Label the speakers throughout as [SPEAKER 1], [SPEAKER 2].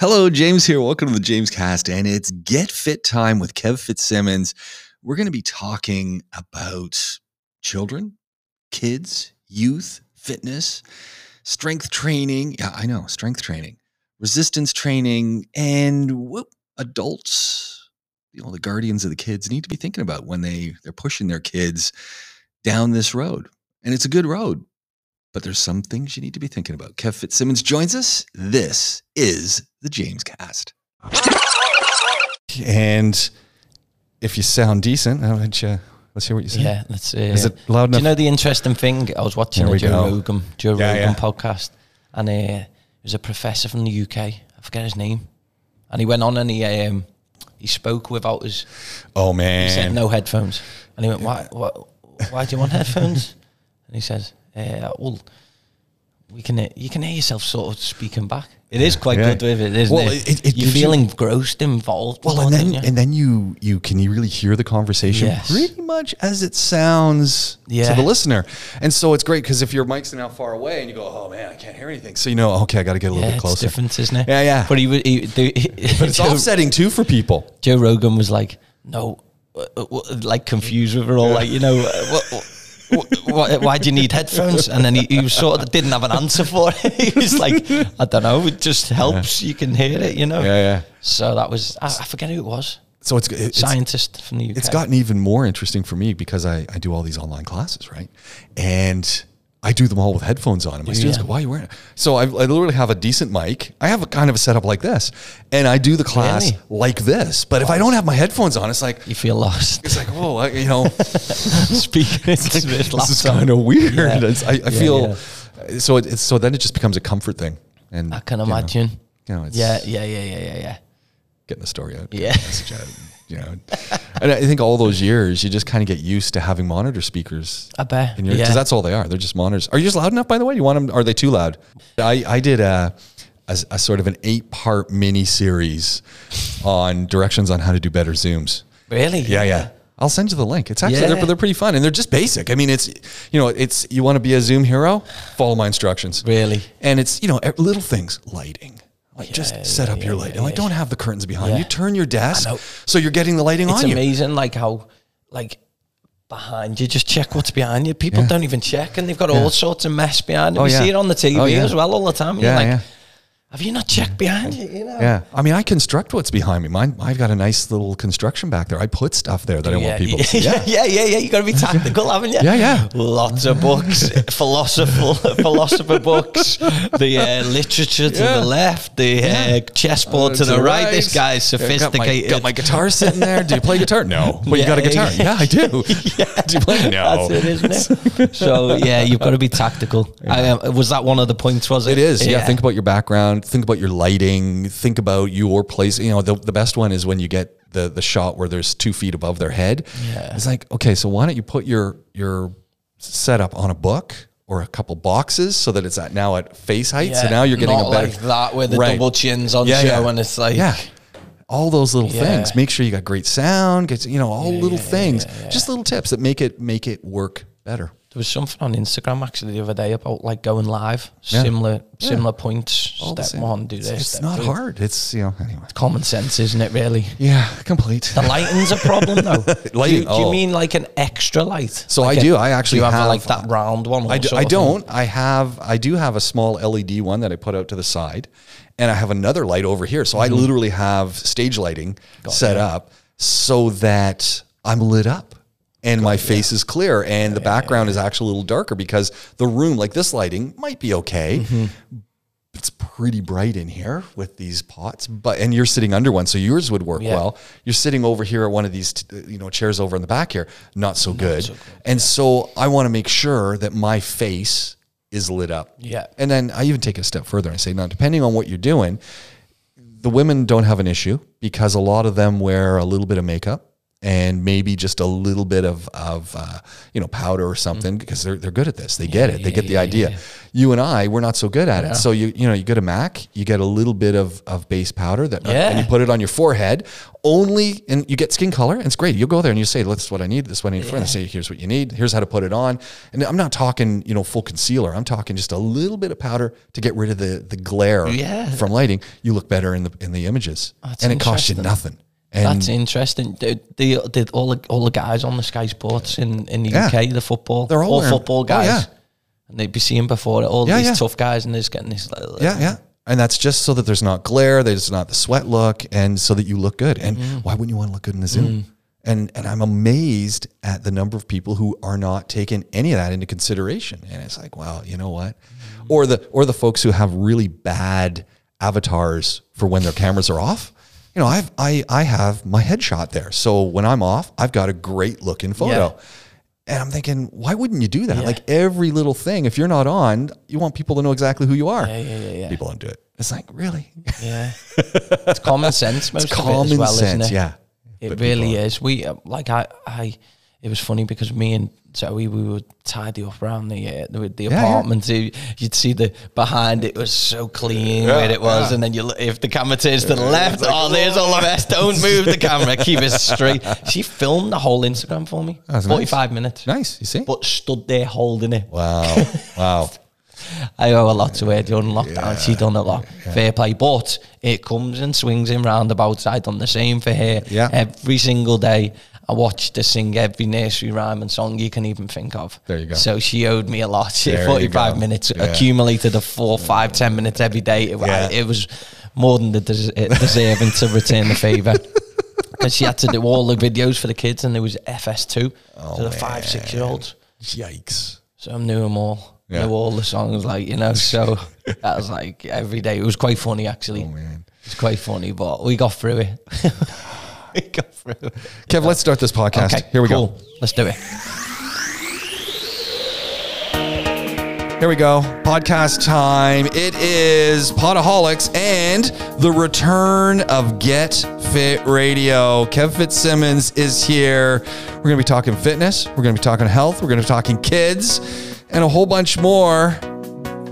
[SPEAKER 1] Hello, James here. Welcome to the James Cast, and it's Get Fit time with Kev Fitzsimmons. We're going to be talking about children, kids, youth, fitness, strength training. Yeah, I know, strength training, resistance training, and what adults, you know, the guardians of the kids need to be thinking about when they they're pushing their kids down this road. And it's a good road, but there's some things you need to be thinking about. Kev Fitzsimmons joins us. This is the James Cast.
[SPEAKER 2] And if you sound decent, how about you? Let's hear what you say.
[SPEAKER 3] Yeah, let's. Uh,
[SPEAKER 2] Is it loud enough?
[SPEAKER 3] Do you know the interesting thing? I was watching a Joe
[SPEAKER 2] go.
[SPEAKER 3] Rogan, Joe
[SPEAKER 2] Yeah,
[SPEAKER 3] Rogan
[SPEAKER 2] yeah.
[SPEAKER 3] podcast, and uh, was a professor from the UK. I forget his name, and he went on and he um, he spoke without his.
[SPEAKER 2] oh man!
[SPEAKER 3] He said
[SPEAKER 2] man,
[SPEAKER 3] no headphones, and he went, "Why? Why, why do you want headphones?" And he says, uh, "Well, we can. You can hear yourself sort of speaking back. It is quite
[SPEAKER 2] Yeah.
[SPEAKER 3] good with it, isn't
[SPEAKER 2] Well,
[SPEAKER 3] it?
[SPEAKER 2] it- it
[SPEAKER 3] you
[SPEAKER 2] gives you-
[SPEAKER 3] feel engrossed, involved.
[SPEAKER 2] Well, and then
[SPEAKER 3] you?
[SPEAKER 2] and then you you can you really hear the conversation
[SPEAKER 3] Yes.
[SPEAKER 2] pretty much as it sounds to the listener, and so it's great because if your mic's now far away and you go, oh man, I can't hear anything, so you know, okay, I got to get a little
[SPEAKER 3] yeah,
[SPEAKER 2] bit
[SPEAKER 3] it's
[SPEAKER 2] closer.
[SPEAKER 3] different, isn't it?
[SPEAKER 2] Yeah, yeah.
[SPEAKER 3] But he, wa- he, the,
[SPEAKER 2] But it's offsetting too for people.
[SPEAKER 3] Joe Rogan was like, no, uh, uh, uh, like confused with it all, like you know, uh, what, what, what, why do you need headphones? And then he, he sort of didn't have an answer for it. he was like, I don't know, it just helps. You can hear it, you know.
[SPEAKER 2] Yeah, yeah.
[SPEAKER 3] So that was I, I forget who it was.
[SPEAKER 2] So it's it's,
[SPEAKER 3] Scientist from the UK.
[SPEAKER 2] it's gotten even more interesting for me because I, I do all these online classes, right? And I do them all with headphones on. And my students go, why are you wearing it? So I, I literally have a decent mic. I have a kind of a setup like this. And I do the class
[SPEAKER 3] Really?
[SPEAKER 2] like this. But if I don't have my headphones on, it's like,
[SPEAKER 3] you feel lost.
[SPEAKER 2] it's like, oh, I, you know,
[SPEAKER 3] Speaking
[SPEAKER 2] this is kind of weird.
[SPEAKER 3] Yeah.
[SPEAKER 2] It's- I, I
[SPEAKER 3] Yeah,
[SPEAKER 2] feel, so it, it's, so then it just becomes a comfort thing. And
[SPEAKER 3] I can
[SPEAKER 2] you know,
[SPEAKER 3] imagine.
[SPEAKER 2] You know, it's
[SPEAKER 3] yeah, yeah, yeah, yeah, yeah, yeah.
[SPEAKER 2] getting the story out.
[SPEAKER 3] Yeah.
[SPEAKER 2] message out, you know, and I think all those years you just kind of get used to having monitor speakers
[SPEAKER 3] I bet.
[SPEAKER 2] because
[SPEAKER 3] yeah.
[SPEAKER 2] that's all they are. They're just monitors. Are you just loud enough? By the way, you want them? Are they too loud? I I did a a, a sort of an eight part mini series on directions on how to do better zooms.
[SPEAKER 3] really.
[SPEAKER 2] Yeah, yeah. yeah. I'll send you the link. It's actually they're, they're pretty fun and they're just basic. I mean, it's you know, it's you want to be a Zoom hero, follow my instructions.
[SPEAKER 3] Really.
[SPEAKER 2] And it's you know little things, lighting. Like
[SPEAKER 3] Yeah,
[SPEAKER 2] just set
[SPEAKER 3] yeah,
[SPEAKER 2] up your
[SPEAKER 3] light
[SPEAKER 2] lighting.
[SPEAKER 3] yeah,
[SPEAKER 2] like
[SPEAKER 3] yeah.
[SPEAKER 2] don't have the curtains behind
[SPEAKER 3] Yeah.
[SPEAKER 2] you. Turn your desk so you're getting the lighting
[SPEAKER 3] It's
[SPEAKER 2] on you.
[SPEAKER 3] amazing, like how, like behind you, just check what's behind you. People
[SPEAKER 2] Yeah.
[SPEAKER 3] don't even check, and they've got all sorts of mess behind them.
[SPEAKER 2] Oh,
[SPEAKER 3] you
[SPEAKER 2] yeah.
[SPEAKER 3] see it on the TV
[SPEAKER 2] Oh, yeah.
[SPEAKER 3] as well all the time.
[SPEAKER 2] Yeah,
[SPEAKER 3] you're like,
[SPEAKER 2] yeah.
[SPEAKER 3] Have you not checked behind you? You know?
[SPEAKER 2] Yeah, I mean, I construct what's behind me. Mine, I've got a nice little construction back there. I put stuff there that I want people
[SPEAKER 3] yeah,
[SPEAKER 2] to see.
[SPEAKER 3] yeah, yeah, yeah, yeah. You got to be tactical, haven't you?
[SPEAKER 2] Yeah, yeah.
[SPEAKER 3] Lots of books, philosopher, philosopher books, the uh, literature to
[SPEAKER 2] Yeah.
[SPEAKER 3] the left, the uh, chessboard to, the right. This guy's
[SPEAKER 2] Yeah, got my-
[SPEAKER 3] sophisticated.
[SPEAKER 2] Got my, guitar sitting there. Do you play guitar? No. But you got a guitar?
[SPEAKER 3] yeah.
[SPEAKER 2] Yeah, I do. do you play? No.
[SPEAKER 3] That's it, isn't it? so yeah, you've got to be tactical. I, um, was that one of the points? Was it?
[SPEAKER 2] It is. Yeah. Think about your background. Think about your lighting. Think about your place. You know, the, the best one is when you get the the shot where there's two feet above their head.
[SPEAKER 3] Yeah.
[SPEAKER 2] It's like, okay, so why don't you put your your setup on a book or a couple boxes so that it's at now at face height. so now you're getting a better
[SPEAKER 3] like that with the
[SPEAKER 2] Right.
[SPEAKER 3] double chins on
[SPEAKER 2] Yeah,
[SPEAKER 3] show,
[SPEAKER 2] yeah.
[SPEAKER 3] and it's like
[SPEAKER 2] yeah. All those little
[SPEAKER 3] Yeah.
[SPEAKER 2] things. Make sure you got great sound. Get you know all little
[SPEAKER 3] yeah,
[SPEAKER 2] things.
[SPEAKER 3] yeah, yeah.
[SPEAKER 2] Just little tips that make it make it work better.
[SPEAKER 3] There was something on Instagram actually the other day about like going live,
[SPEAKER 2] Yeah.
[SPEAKER 3] similar
[SPEAKER 2] Yeah.
[SPEAKER 3] similar points.
[SPEAKER 2] All
[SPEAKER 3] step one, do
[SPEAKER 2] It's-
[SPEAKER 3] this.
[SPEAKER 2] It's not
[SPEAKER 3] two.
[SPEAKER 2] hard. It's you know anyway.
[SPEAKER 3] Common sense, isn't it? Really.
[SPEAKER 2] Yeah, complete.
[SPEAKER 3] The lighting's a problem though. do, you,
[SPEAKER 2] Lighting,
[SPEAKER 3] do you
[SPEAKER 2] oh.
[SPEAKER 3] mean like an extra light?
[SPEAKER 2] So
[SPEAKER 3] Like
[SPEAKER 2] I
[SPEAKER 3] a-
[SPEAKER 2] do. I actually
[SPEAKER 3] do have,
[SPEAKER 2] have-
[SPEAKER 3] like that round one.
[SPEAKER 2] I, do, I don't. I have. I do have a small LED one that I put out to the side, and I have another light over here. So I mm-hmm. literally have stage lighting set up so that I'm lit up and my face is clear, and the background is actually a little darker because the room, like this lighting, might be okay. It's pretty bright in here with these pots, but and you're sitting under one, so yours would work
[SPEAKER 3] Yeah.
[SPEAKER 2] well. You're sitting over here at one of these, t- you know, chairs over in the back here, not so good.
[SPEAKER 3] so good,
[SPEAKER 2] and so I want to make sure that my face is lit up.
[SPEAKER 3] Yeah.
[SPEAKER 2] And then I even take it a step further and say, now, depending on what you're doing, the women don't have an issue because a lot of them wear a little bit of makeup and maybe just a little bit of of uh, you know powder or something because they're they're good at this. They get it. They get the
[SPEAKER 3] yeah,
[SPEAKER 2] idea.
[SPEAKER 3] yeah.
[SPEAKER 2] You and I, we're not so good at it. So you you know you go to Mac, you get a little bit of of base powder that
[SPEAKER 3] Yeah.
[SPEAKER 2] and you put it on your forehead. Only and you get skin color, and it's great. You'll go there and you say, "This is what I need. This is what I need." And they say, "Here's what you need. Here's how to put it on." And I'm not talking you know full concealer. I'm talking just a little bit of powder to get rid of the the glare
[SPEAKER 3] Yeah.
[SPEAKER 2] from lighting. You look better in the in the images, and it costs you nothing. And
[SPEAKER 3] That's interesting. The, the, all the all the guys on the Sky Sports in, in the
[SPEAKER 2] Yeah.
[SPEAKER 3] UK, the football,
[SPEAKER 2] They're all wearing-
[SPEAKER 3] football
[SPEAKER 2] oh,
[SPEAKER 3] guys,
[SPEAKER 2] yeah.
[SPEAKER 3] and they'd be seeing before all
[SPEAKER 2] Yeah,
[SPEAKER 3] these
[SPEAKER 2] yeah.
[SPEAKER 3] tough guys, and they're just getting this. Like,
[SPEAKER 2] Yeah, yeah. And that's just so that there's not glare, there's not the sweat look, and so that you look good. And
[SPEAKER 3] Mm-hmm.
[SPEAKER 2] why wouldn't you want to look good in the Zoom?
[SPEAKER 3] Mm.
[SPEAKER 2] And and I'm amazed at the number of people who are not taking any of that into consideration. And it's like, well, you know what?
[SPEAKER 3] Mm-hmm.
[SPEAKER 2] Or the or the folks who have really bad avatars for when their cameras are off. You know, I've I I have my headshot there. So when I'm off, I've got a great looking photo. And I'm thinking, why wouldn't you do that? Like every little thing, if you're not on, you want people to know exactly who you are.
[SPEAKER 3] Yeah, yeah, yeah, yeah.
[SPEAKER 2] People don't do it. It's like, really?
[SPEAKER 3] yeah. it's common sense, most
[SPEAKER 2] It's
[SPEAKER 3] of it
[SPEAKER 2] common
[SPEAKER 3] as well,
[SPEAKER 2] sense,
[SPEAKER 3] isn't it?
[SPEAKER 2] yeah.
[SPEAKER 3] It
[SPEAKER 2] But
[SPEAKER 3] really is. We uh, like I I. It was funny because me and Zoe we would tidy up around the uh, the, the
[SPEAKER 2] yeah.
[SPEAKER 3] apartment. So You'd see the behind it was so clean where it was,
[SPEAKER 2] yeah.
[SPEAKER 3] and then you if the camera turns to the left, oh, there's all the mess. Don't move the camera. Keep it straight. She filmed the whole Instagram for me.
[SPEAKER 2] That's
[SPEAKER 3] Forty
[SPEAKER 2] nice.
[SPEAKER 3] minutes.
[SPEAKER 2] Nice. You see?
[SPEAKER 3] But stood there holding it.
[SPEAKER 2] Wow. Wow.
[SPEAKER 3] I owe a lot to her during lockdown. She done a lot. Fair play. But it comes and swings in roundabouts. I done the same for her.
[SPEAKER 2] Yeah.
[SPEAKER 3] Every single day. I watched her sing every nursery rhyme and song you can even think of.
[SPEAKER 2] There you go.
[SPEAKER 3] So she owed me a lot. She
[SPEAKER 2] There
[SPEAKER 3] 45 minutes
[SPEAKER 2] Yeah.
[SPEAKER 3] accumulated of four, five, ten minutes every day. It,
[SPEAKER 2] Yeah.
[SPEAKER 3] it was more than the des- uh, deserving to return the favour. And she had to do all the videos for the kids, and there was FS2,
[SPEAKER 2] Oh,
[SPEAKER 3] so the five, six year olds.
[SPEAKER 2] Yikes.
[SPEAKER 3] So I knew them all.
[SPEAKER 2] Yeah.
[SPEAKER 3] Knew all the songs, like, you know. So that was like every day. It was quite funny, actually.
[SPEAKER 2] Oh, man.
[SPEAKER 3] It was quite funny, but we got through it. we got through.
[SPEAKER 2] Kev, let's start this podcast.
[SPEAKER 3] Okay,
[SPEAKER 2] Here we
[SPEAKER 3] cool.
[SPEAKER 2] go.
[SPEAKER 3] Let's do it.
[SPEAKER 2] Here we go. Podcast time. It is Potaholics and the return of Get Fit Radio. Kev Fitzsimmons is here. We're going to be talking fitness. We're going to be talking health. We're going to be talking kids and a whole bunch more.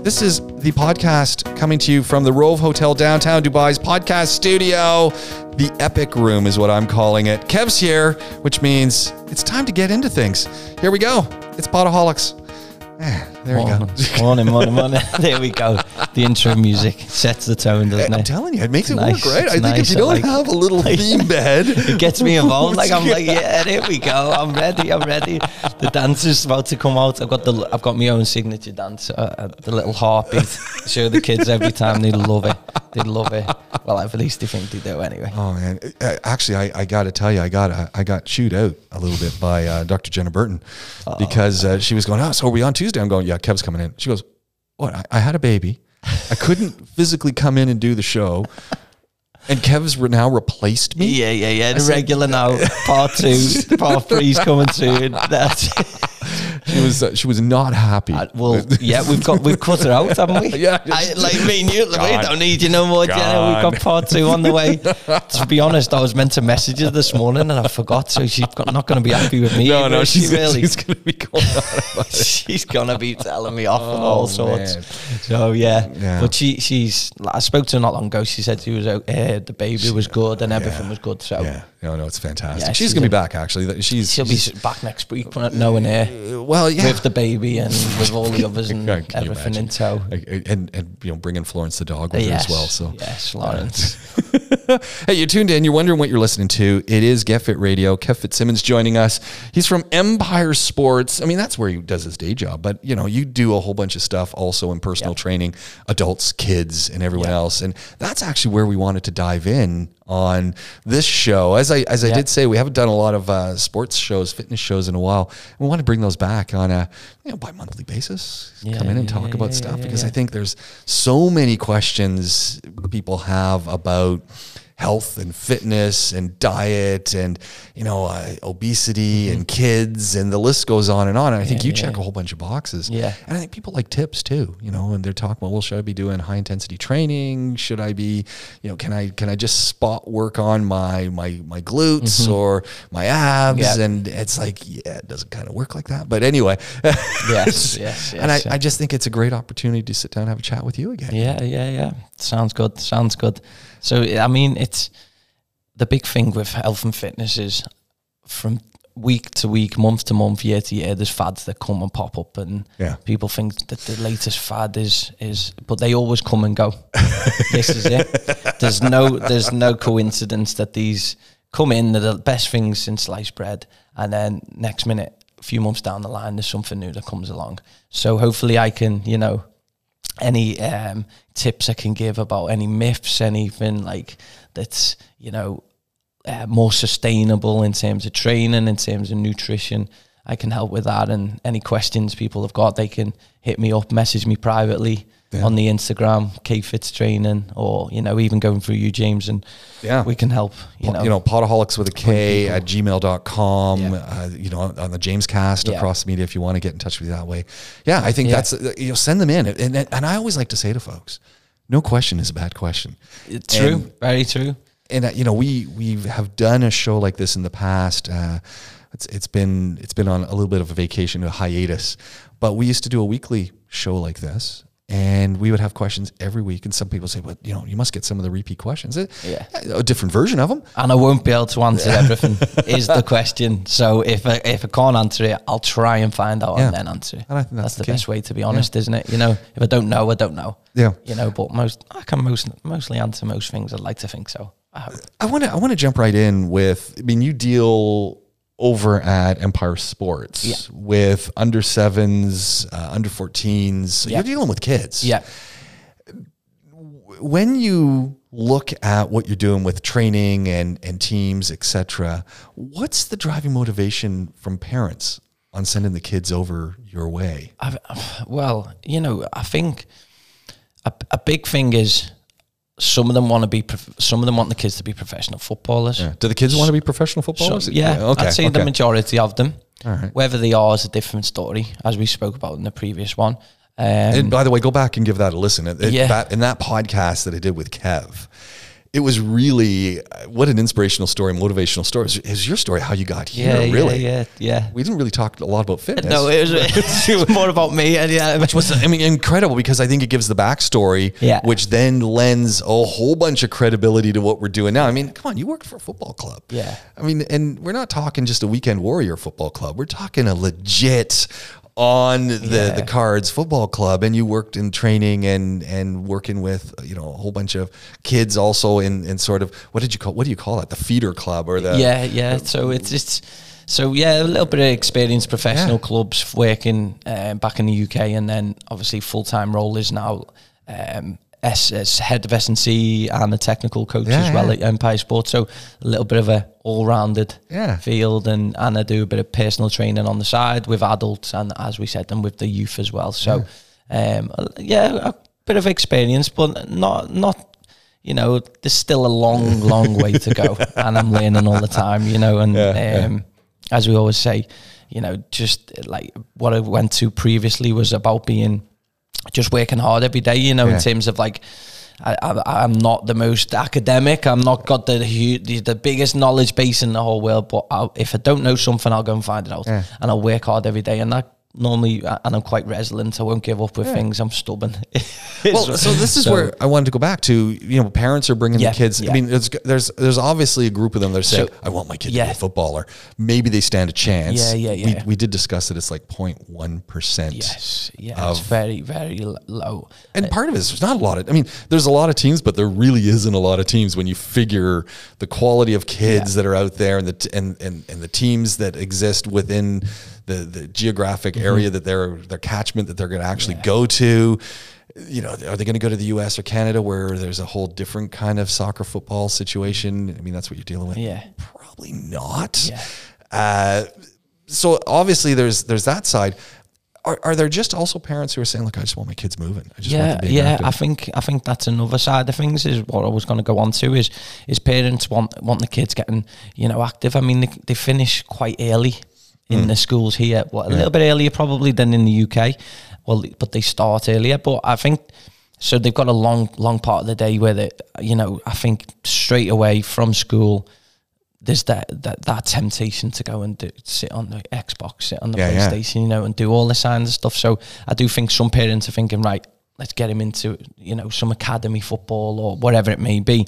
[SPEAKER 2] This is the podcast coming to you from the Rove Hotel downtown Dubai's podcast studio. The Epic Room is what I'm calling it. Kev's here, which means it's time to get into things. Here we go. It's Potaholics. Eh, there you go.
[SPEAKER 3] Morning, morning, morning, morning. there we go. The intro music sets the tone, doesn't
[SPEAKER 2] I'm
[SPEAKER 3] it?
[SPEAKER 2] telling you, it makes it
[SPEAKER 3] Nice.
[SPEAKER 2] work, right?
[SPEAKER 3] It's
[SPEAKER 2] I think
[SPEAKER 3] nice.
[SPEAKER 2] if you don't
[SPEAKER 3] like
[SPEAKER 2] have a little theme bed,
[SPEAKER 3] It gets me involved. Like I'm like, yeah, there we go. I'm ready. I'm ready. The dance is about to come out. I've got the I've got my own signature dance, uh, uh, the little heartbeat. Show the kids every time. They love it. They love it. Well, at least they think they do anyway.
[SPEAKER 2] Oh man! Uh, Actually, I, I got to tell you, I got uh, I got chewed out a little bit by uh, Dr. Jenna Burton because uh, she was going, "Oh, so are we on Tuesday?" I'm going, "Yeah, Kev's coming in." She goes, "What? I, I had a baby. I couldn't physically come in and do the show, and Kev's re- now replaced me."
[SPEAKER 3] Yeah, yeah, yeah. The regular now. Part two, part three's coming soon. That's
[SPEAKER 2] She was uh, she was not happy.
[SPEAKER 3] Uh, well, yeah, we've got we've cut her out, haven't we?
[SPEAKER 2] Yeah.
[SPEAKER 3] I, like me and you, we don't need you no more, Jenna. We've got part two on the way. to be honest, I was meant to message her this morning and I forgot, so she's got, not going to be happy with me.
[SPEAKER 2] no,
[SPEAKER 3] either,
[SPEAKER 2] no,
[SPEAKER 3] is she
[SPEAKER 2] she's,
[SPEAKER 3] really.
[SPEAKER 2] she's going to be going on about it.
[SPEAKER 3] she's gonna be telling me off and all
[SPEAKER 2] Oh,
[SPEAKER 3] sorts.
[SPEAKER 2] man.
[SPEAKER 3] So yeah.
[SPEAKER 2] Yeah.
[SPEAKER 3] but she she's. I spoke to her not long ago. She said she was uh, the baby was good and everything was good. So
[SPEAKER 2] Yeah, no, no, it's fantastic.
[SPEAKER 3] Yeah,
[SPEAKER 2] she's
[SPEAKER 3] she's
[SPEAKER 2] going to be back. Actually, she's
[SPEAKER 3] she'll be back next week, knowing her
[SPEAKER 2] well, yeah.
[SPEAKER 3] with the baby and with all the others and
[SPEAKER 2] Can
[SPEAKER 3] everything in tow.
[SPEAKER 2] Uh, and and you know bringing Florence the dog with
[SPEAKER 3] yes,
[SPEAKER 2] her as well. So
[SPEAKER 3] yes, Lawrence.
[SPEAKER 2] hey, you tuned in. You're wondering what you're listening to. It is Get Fit Radio. Kev Fitzsimmons joining us. He's from Empire Sports. I mean, that's where he does his day job. But you know, you do a whole bunch of stuff also in personal training, adults, kids, and everyone else. And that's actually where we wanted to dive in on this show. As I as I
[SPEAKER 3] Yeah.
[SPEAKER 2] did say, we haven't done a lot of uh, sports shows, fitness shows in a while. We want to bring those back on a you know bi-monthly basis.
[SPEAKER 3] Yeah,
[SPEAKER 2] Come in and
[SPEAKER 3] yeah,
[SPEAKER 2] talk about stuff because. I think there's so many questions people have about health and fitness and diet and you know uh, obesity and kids and the list goes on and on. And I think you check a whole bunch of boxes.
[SPEAKER 3] Yeah.
[SPEAKER 2] and I think people like tips too. You know, and they're talking about well, should I be doing high intensity training? Should I be, you know, can I can I just spot work on my my my glutes or my abs?
[SPEAKER 3] Yeah.
[SPEAKER 2] And it's like yeah, it doesn't kind of work like that. But anyway,
[SPEAKER 3] Yes, yes,
[SPEAKER 2] and I,
[SPEAKER 3] yes, yeah.
[SPEAKER 2] I just think it's a great opportunity to sit down and have a chat with you again.
[SPEAKER 3] Yeah, yeah, yeah. Sounds good. Sounds good. So I mean, it's the big thing with health and fitness is from week to week, month to month, year to year. There's fads that come and pop up, and
[SPEAKER 2] Yeah.
[SPEAKER 3] people think that the latest fad is is, but they always come and go. this is it. There's no there's no coincidence that these come in. They're the best things since sliced bread, and then next minute, a few months down the line, there's something new that comes along. So hopefully, I can you know any um, tips I can give about any myths, anything like that's you know uh, more sustainable in terms of training, in terms of nutrition. I can help with that, and any questions people have got, they can hit me up, message me privately on the Instagram, KFits Training, or you know even going through you, James, and
[SPEAKER 2] Yeah.
[SPEAKER 3] we can help. You know,
[SPEAKER 2] you know, potaholics with a K at gmail.com,
[SPEAKER 3] Yeah.
[SPEAKER 2] uh, you know, on the James cast
[SPEAKER 3] Yeah.
[SPEAKER 2] across the media if you want to get in touch with you that way. Yeah, I think
[SPEAKER 3] Yeah.
[SPEAKER 2] that's, uh, you know, send them in. And, and I always like to say to folks, no question is a bad question.
[SPEAKER 3] It's true,
[SPEAKER 2] And-
[SPEAKER 3] very true.
[SPEAKER 2] and uh, you know we we have done a show like this in the past. Uh, it's it's been it's been on a little bit of a vacation, a hiatus, but we used to do a weekly show like this, and we would have questions every week. And some people say, "Well, you know, you must get some of the repeat questions."
[SPEAKER 3] Yeah.
[SPEAKER 2] a different version of them.
[SPEAKER 3] and I won't be able to answer everything. is the question? So if I, if I can't answer it, I'll try and find out
[SPEAKER 2] Yeah.
[SPEAKER 3] and then answer. it.
[SPEAKER 2] And I think that's
[SPEAKER 3] the,
[SPEAKER 2] the key.
[SPEAKER 3] best way to be honest, isn't it? You know, if I don't know, I don't know.
[SPEAKER 2] Yeah.
[SPEAKER 3] You know, but most I can most mostly answer most things. I'd like to think so. I
[SPEAKER 2] want to I want to jump right in with. I mean, you deal over at Empire Sports
[SPEAKER 3] Yeah.
[SPEAKER 2] with under sevens, uh, under 14s. So
[SPEAKER 3] Yeah.
[SPEAKER 2] You're dealing with kids.
[SPEAKER 3] Yeah.
[SPEAKER 2] when you look at what you're doing with training and, and teams, etc., what's the driving motivation from parents on sending the kids over your way?
[SPEAKER 3] I've, well, you know, I think a, a big thing is some of them want to be prof- some of them want the kids to be professional footballers.
[SPEAKER 2] Do the kids want to be professional
[SPEAKER 3] So,
[SPEAKER 2] footballers?
[SPEAKER 3] yeah,
[SPEAKER 2] Okay.
[SPEAKER 3] I'd say the majority of them.
[SPEAKER 2] All right.
[SPEAKER 3] Whether they are is a different story, as we spoke about in the previous one. Um,
[SPEAKER 2] And by the way, go back and give that a listen. It- it-
[SPEAKER 3] Yeah.
[SPEAKER 2] that, in that podcast that I did with Kev, it was really what an inspirational story, motivational story. Is is your story how you got here?
[SPEAKER 3] yeah,
[SPEAKER 2] really?
[SPEAKER 3] yeah, yeah, yeah.
[SPEAKER 2] We didn't really talk a lot about fitness.
[SPEAKER 3] No, it was, it was more about me. And yeah,
[SPEAKER 2] which was I mean incredible because I think it gives the backstory,
[SPEAKER 3] Yeah.
[SPEAKER 2] which then lends a whole bunch of credibility to what we're doing now. I mean, come on, you worked for a football club,
[SPEAKER 3] Yeah.
[SPEAKER 2] I mean, and we're not talking just a weekend warrior football club. We're talking a legit on the
[SPEAKER 3] Yeah.
[SPEAKER 2] the cards football club, and you worked in training and and working with you know a whole bunch of kids also in in sort of what did you call what do you call that the feeder club or the
[SPEAKER 3] yeah, yeah. So it's it's so yeah, a little bit of experience, professional
[SPEAKER 2] Yeah.
[SPEAKER 3] clubs, working uh, back in the UK, and then obviously full time role is now um, as, as head of S and a technical coach
[SPEAKER 2] Yeah,
[SPEAKER 3] as well
[SPEAKER 2] yeah.
[SPEAKER 3] at Empire Sports. So a little bit of a all rounded
[SPEAKER 2] Yeah.
[SPEAKER 3] field, and and I do a bit of personal training on the side with adults, and as we said, and with the youth as well. So um, yeah, a bit of experience, but not not. You know, there's still a long, long way to go, and I'm learning all the time. You know, and um, as we always say, you know, just like what I went to previously was about being just working hard every day. You know,
[SPEAKER 2] Yeah.
[SPEAKER 3] in terms of like. I, I, I'm not the most academic. I'm not got the hu- the, the biggest knowledge base in the whole world. But I'll, if I don't know something, I'll go and find it out,
[SPEAKER 2] Yeah.
[SPEAKER 3] and I'll work hard every day. And that normally, uh, and I'm quite resilient. I won't give up with things. I'm stubborn.
[SPEAKER 2] Well, so this is
[SPEAKER 3] So-
[SPEAKER 2] where I wanted to go back to. You know, parents are bringing
[SPEAKER 3] Yeah,
[SPEAKER 2] the kids. I mean, there's there's obviously a group of them that are saying,
[SPEAKER 3] So-
[SPEAKER 2] "I want my kid to be a footballer." Maybe they stand a chance.
[SPEAKER 3] Yeah, yeah, yeah.
[SPEAKER 2] we did discuss that it's like 0.1 percent.
[SPEAKER 3] yes, yeah, it's very, very low.
[SPEAKER 2] And uh, part of it is there's not a lot of. I mean, there's a lot of teams, but there really isn't a lot of teams when you figure the quality of kids
[SPEAKER 3] Yeah.
[SPEAKER 2] that are out there and the t- and, and and the teams that exist within the the geographic
[SPEAKER 3] Mm-hmm.
[SPEAKER 2] area that they're their catchment that they're going to actually go to. You know, are they going to go to the U.S. or Canada where there's a whole different kind of soccer football situation? I mean, that's what you're dealing with.
[SPEAKER 3] Yeah.
[SPEAKER 2] probably not.
[SPEAKER 3] Yeah.
[SPEAKER 2] Uh, so obviously there's there's that side. are, are there just also parents who are saying, "Look, I just want my kids moving. I just
[SPEAKER 3] yeah,
[SPEAKER 2] want them being
[SPEAKER 3] yeah.
[SPEAKER 2] active."
[SPEAKER 3] I think I think that's another side of things. Is what I was going to go on to is is parents want want the kids getting you know active. I mean, they, they finish quite early in
[SPEAKER 2] Hmm.
[SPEAKER 3] the schools here. Well, a little bit earlier probably than in the UK. Well, but they start earlier. But I think so. They've got a long long part of the day where they you know I think straight away from school. There's that, that that temptation to go and do, sit on the Xbox, sit on the
[SPEAKER 2] Yeah, yeah.
[SPEAKER 3] PlayStation, you know, and do all this kind of stuff. So I do think some parents are thinking, right, let's get him into, you know, some academy football or whatever it may be,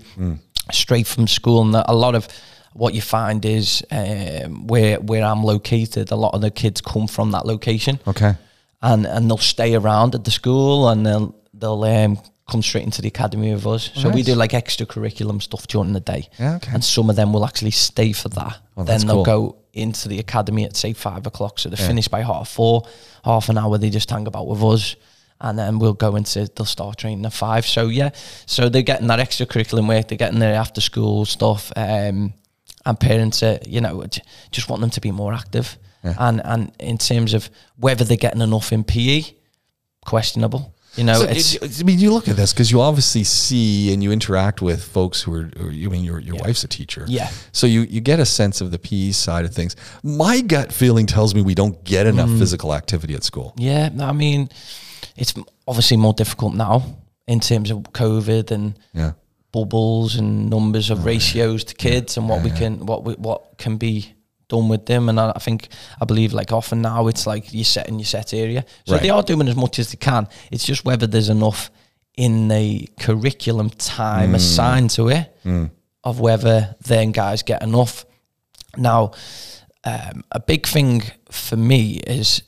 [SPEAKER 3] straight from school. And a lot of what you find is um, where where I'm located, a lot of the kids come from that location,
[SPEAKER 2] okay.
[SPEAKER 3] and and they'll stay around at the school and they'll they'll um, come straight into the academy with us. So we do like extracurriculum stuff during the day,
[SPEAKER 2] Yeah, okay.
[SPEAKER 3] and some of them will actually stay for that.
[SPEAKER 2] Oh,
[SPEAKER 3] then they'll
[SPEAKER 2] cool.
[SPEAKER 3] go into the academy at say five o'clock, so they're finished by half four. Half an hour they just hang about with us, and then we'll go into they'll start training at five. So yeah, so they're getting that extracurriculum work, they're getting their after school stuff, um, and parents are you know just want them to be more active. And and in terms of whether they're getting enough in PE, questionable. You know,
[SPEAKER 2] So,
[SPEAKER 3] it's
[SPEAKER 2] it- I mean, you look at this because you obviously see and you interact with folks who are. Or, you mean your your wife's a teacher,
[SPEAKER 3] Yeah.
[SPEAKER 2] So you you get a sense of the PE side of things. My gut feeling tells me we don't get enough
[SPEAKER 3] Mm.
[SPEAKER 2] physical activity at school.
[SPEAKER 3] Yeah, I mean, it's obviously more difficult now in terms of COVID and
[SPEAKER 2] Yeah,
[SPEAKER 3] bubbles and numbers of ratios to kids and what we can what we, what can be done with them. And I, I think I believe like often now it's like you set in your set area, so
[SPEAKER 2] Right.
[SPEAKER 3] they are doing as much as they can. It's just whether there's enough in the curriculum time assigned to it of whether then guys get enough. Now, um, a big thing for me is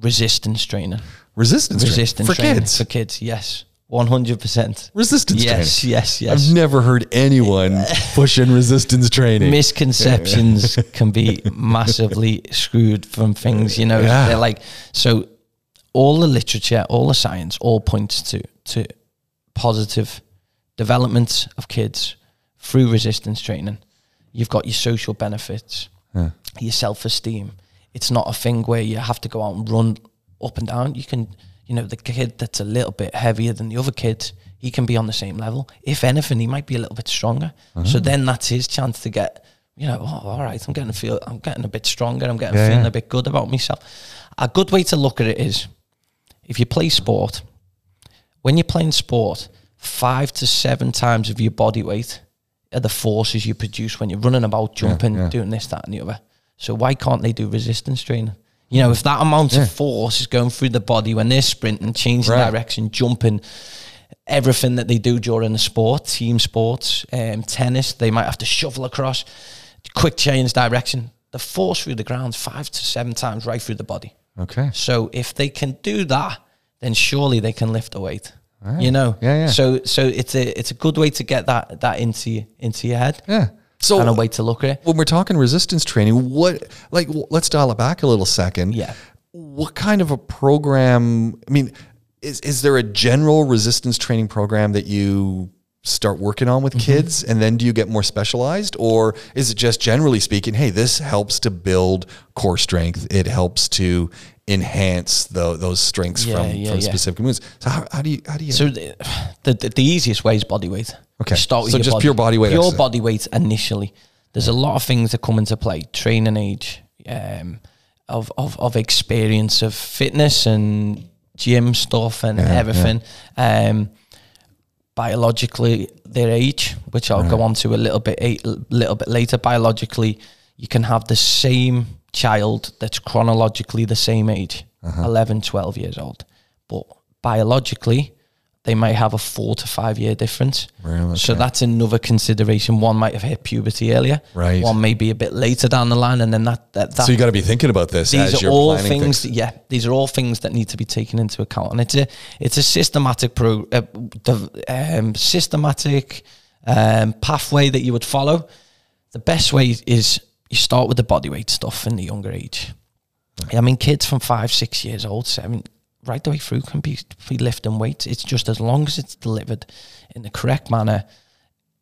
[SPEAKER 3] resistance training.
[SPEAKER 2] resistance, training
[SPEAKER 3] Resistance
[SPEAKER 2] for
[SPEAKER 3] training
[SPEAKER 2] kids.
[SPEAKER 3] for kids. Yes, one hundred percent.
[SPEAKER 2] resistance
[SPEAKER 3] Yes,
[SPEAKER 2] training.
[SPEAKER 3] yes, yes.
[SPEAKER 2] I've never heard anyone pushing resistance training.
[SPEAKER 3] Misconceptions can be massively screwed from things. You know,
[SPEAKER 2] Yeah.
[SPEAKER 3] they're like so. All the literature, all the science, all points to to positive development of kids through resistance training. You've got your social benefits, your self esteem. It's not a thing where you have to go out and run up and down. You can, you know, the kid that's a little bit heavier than the other kids, he can be on the same level. If anything, he might be a little bit stronger. So mm-hmm. then that's his chance to get, you know, oh, all right, I'm getting to feel, I'm getting a bit stronger. I'm getting
[SPEAKER 2] Yeah,
[SPEAKER 3] feeling
[SPEAKER 2] yeah.
[SPEAKER 3] a bit good about myself. A good way to look at it is, if you play sport, when you're playing sport, five to seven times of your body weight are the forces you produce when you're running about, jumping,
[SPEAKER 2] yeah.
[SPEAKER 3] doing this, that, and the other. So why can't they do resistance training? You know, if that amount
[SPEAKER 2] Yeah.
[SPEAKER 3] of force is going through the body when they're sprinting, changing
[SPEAKER 2] Right.
[SPEAKER 3] direction, jumping, everything that they do during the sport, team sports, um, tennis, they might have to shovel across, quick change direction. The force through the ground five to seven times right through the body.
[SPEAKER 2] Okay.
[SPEAKER 3] So if they can do that, then surely they can lift a weight. You know,
[SPEAKER 2] Yeah, yeah.
[SPEAKER 3] So so it's a it's a good way to get that that into into your head,
[SPEAKER 2] Yeah. So
[SPEAKER 3] and a way to look at it.
[SPEAKER 2] when we're talking resistance training, what like let's dial it back a little second.
[SPEAKER 3] Yeah.
[SPEAKER 2] What kind of a program? I mean, is is there a general resistance training program that you start working on with mm-hmm. kids and then do you get more specialized or is it just generally speaking hey this helps to build core strength it helps to enhance the, those strengths
[SPEAKER 3] Yeah,
[SPEAKER 2] from,
[SPEAKER 3] yeah,
[SPEAKER 2] from
[SPEAKER 3] yeah.
[SPEAKER 2] specific moves so how, how do you how do you
[SPEAKER 3] So the, the the easiest way is body weight.
[SPEAKER 2] Okay.
[SPEAKER 3] Start
[SPEAKER 2] So just
[SPEAKER 3] body.
[SPEAKER 2] pure body weight
[SPEAKER 3] Pure
[SPEAKER 2] exercise.
[SPEAKER 3] body weight initially. There's a lot of things that come into play. Training age, um, of of of experience of fitness and gym stuff and everything. Um, biologically, their age, which I'll go on to a little bit a little bit later. Biologically, you can have the same child that's chronologically the same age,
[SPEAKER 2] Uh-huh.
[SPEAKER 3] 11, 12 years old, but biologically, they might have a four to five year difference.
[SPEAKER 2] Really?
[SPEAKER 3] So that's another consideration. One might have hit puberty earlier,
[SPEAKER 2] Right.
[SPEAKER 3] One may be a bit later down the line, and then that that, that
[SPEAKER 2] so you got to be thinking about this
[SPEAKER 3] these
[SPEAKER 2] as
[SPEAKER 3] are
[SPEAKER 2] you're
[SPEAKER 3] all things,
[SPEAKER 2] things.
[SPEAKER 3] Yeah these are all things that need to be taken into account and it's a it's a systematic pro uh, the, um, systematic um, pathway that you would follow the best way is you start with the body weight stuff in the younger age I mean kids from five six years old seven right the way through can be, be lifting weights it's just as long as it's delivered in the correct manner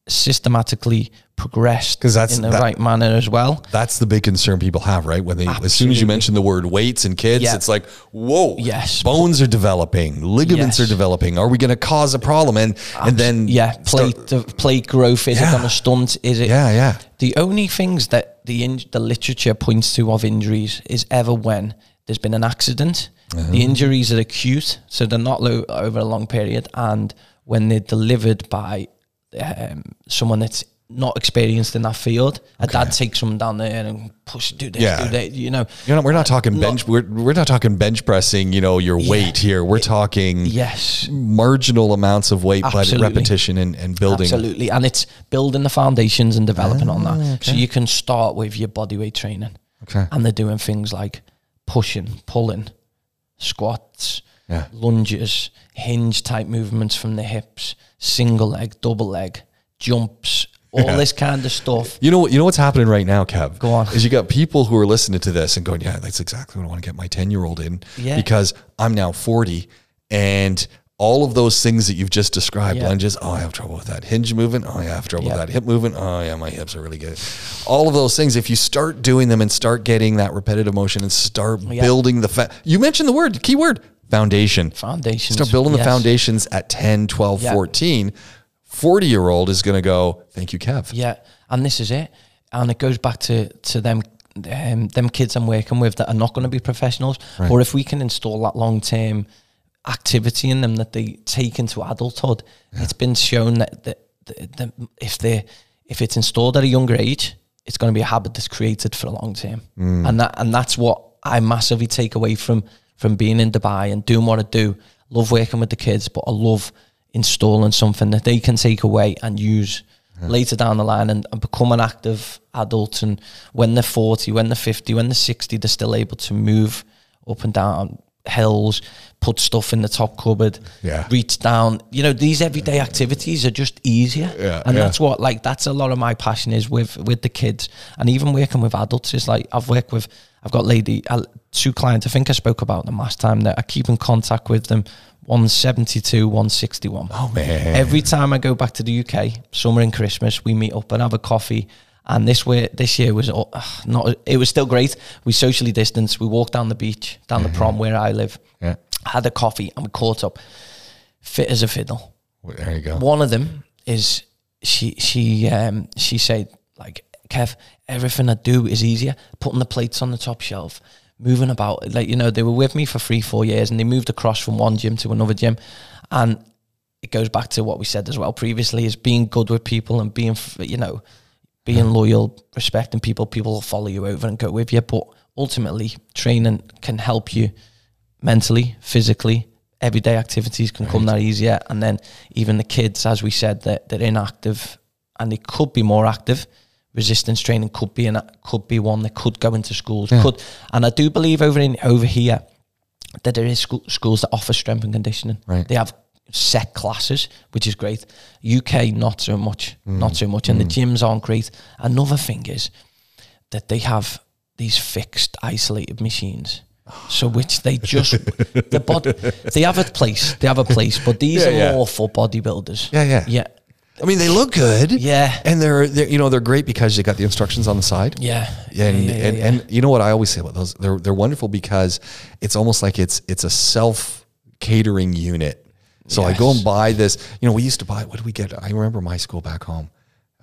[SPEAKER 3] systematically progressed
[SPEAKER 2] because that's-
[SPEAKER 3] in the
[SPEAKER 2] that-
[SPEAKER 3] right manner as well.
[SPEAKER 2] That's the big concern people have, right? When they, as soon as you mention the word weights and kids,
[SPEAKER 3] Yeah.
[SPEAKER 2] it's like, whoa,
[SPEAKER 3] Yes.
[SPEAKER 2] bones are developing, ligaments
[SPEAKER 3] Yes.
[SPEAKER 2] are developing. Are we going to cause a problem? And and then
[SPEAKER 3] Yeah,
[SPEAKER 2] start-
[SPEAKER 3] plate the plate growth is
[SPEAKER 2] Yeah.
[SPEAKER 3] it going to stunt? Is it?
[SPEAKER 2] yeah, yeah,
[SPEAKER 3] The only things that the in, the literature points to of injuries is ever when there's been an accident.
[SPEAKER 2] Uh-huh.
[SPEAKER 3] The injuries are acute, so they're not lo- over a long period, and when they're delivered by um, someone that's not experienced in that field, a dad takes someone down there and push, do this,
[SPEAKER 2] Yeah.
[SPEAKER 3] do that. You know,
[SPEAKER 2] You know, we're not talking bench. We're, we're not talking bench pressing. You know, your weight here. We're talking
[SPEAKER 3] yes,
[SPEAKER 2] marginal amounts of weight, but repetition and, and building.
[SPEAKER 3] Absolutely. And it's building the foundations and developing on
[SPEAKER 2] Ah,
[SPEAKER 3] that. So you can start with your bodyweight training.
[SPEAKER 2] Okay.
[SPEAKER 3] And they're doing things like pushing, pulling, squats,
[SPEAKER 2] Yeah.
[SPEAKER 3] lunges, hinge type movements from the hips, single leg, double leg, jumps, all
[SPEAKER 2] Yeah.
[SPEAKER 3] this kind of stuff.
[SPEAKER 2] You know what? You know what's happening right now, Kev.
[SPEAKER 3] Go on.
[SPEAKER 2] Is you got people who are listening to this and going, "Yeah, that's exactly what I want to get my ten year old in."
[SPEAKER 3] Yeah.
[SPEAKER 2] Because I'm now forty, and all of those things that you've just described,
[SPEAKER 3] Yeah.
[SPEAKER 2] lunges. Oh, I have trouble with that. Hinge movement. Oh, yeah, I have trouble
[SPEAKER 3] Yeah.
[SPEAKER 2] with that. Hip movement. Oh, yeah, my hips are really good. All of those things. If you start doing them and start getting that repetitive motion and start
[SPEAKER 3] Yeah.
[SPEAKER 2] building the fa- you mentioned the word key word foundation.
[SPEAKER 3] Foundations.
[SPEAKER 2] Start building the
[SPEAKER 3] Yes.
[SPEAKER 2] foundations at 10, 12,
[SPEAKER 3] Yeah.
[SPEAKER 2] 14. 40 year old is going to go, thank you, Kev.
[SPEAKER 3] Yeah, and this is it, and it goes back to to them um, them kids I'm working with that are not going to be professionals.
[SPEAKER 2] Right.
[SPEAKER 3] Or if we can install that long term activity in them that they take into adulthood, it's been shown that that, that, that if they if it's installed at a younger age, it's going to be a habit that's created for a long term,
[SPEAKER 2] Mm.
[SPEAKER 3] and that and that's what I massively take away from from being in Dubai and doing what I do. Love working with the kids, but I love installing something that they can take away and use later down the line and, and become an active adult. And when they're 40, when they're 50, when they're 60, they're still able to move up and down hills, put stuff in the top cupboard,
[SPEAKER 2] Yeah.
[SPEAKER 3] reach down. You know, these everyday activities are just easier.
[SPEAKER 2] Yeah,
[SPEAKER 3] and
[SPEAKER 2] yeah.
[SPEAKER 3] that's what, like, that's a lot of my passion is with, with the kids. And even working with adults is like, I've worked with, I've got lady, uh, two clients, I think I spoke about them last time that I keep in contact with them. 172, 161.
[SPEAKER 2] Oh, man.
[SPEAKER 3] Every time I go back to the UK, summer and Christmas, we meet up and have a coffee. And this way, this year was uh, not. It was still great. We socially distanced. We walked down the beach, down the prom where I live.
[SPEAKER 2] Yeah.
[SPEAKER 3] Had a coffee and we caught up. Fit as a fiddle.
[SPEAKER 2] Well, There you go.
[SPEAKER 3] One of them is she. She. Um. She said like, Kev, everything I do is easier. Putting the plates on the top shelf, moving about. Like you know, they were with me for three, four years, and they moved across from one gym to another gym, and it goes back to what we said as well previously: is being good with people and being, you know, being loyal, respecting people. People will follow you over and go with you, but ultimately, training can help you mentally, physically. Everyday activities can come that easier, and then even the kids, as we said, that they're inactive and they could be more active. Resistance training could be an could be one that could go into schools.
[SPEAKER 2] Yeah.
[SPEAKER 3] Could and I do believe over in over here that there is school, schools that offer strength and conditioning.
[SPEAKER 2] Right.
[SPEAKER 3] They have set classes, which is great. UK not so much, not so much, and the mm. gyms aren't great. Another thing is that they have these fixed, isolated machines. So ah. which they just the body they have a place, they have a place, but these
[SPEAKER 2] Yeah,
[SPEAKER 3] are
[SPEAKER 2] yeah.
[SPEAKER 3] for bodybuilders.
[SPEAKER 2] Yeah, yeah.
[SPEAKER 3] Yeah.
[SPEAKER 2] I mean, they look good.
[SPEAKER 3] Yeah.
[SPEAKER 2] And they're, they're, you know, they're great because they got the instructions on the side.
[SPEAKER 3] Yeah.
[SPEAKER 2] And,
[SPEAKER 3] yeah, yeah,
[SPEAKER 2] and,
[SPEAKER 3] yeah.
[SPEAKER 2] and you know what I always say about those? They're, they're wonderful because it's almost like it's, it's a self catering unit. So I go and buy this, you know, we used to buy, what did we get? I remember my school back home.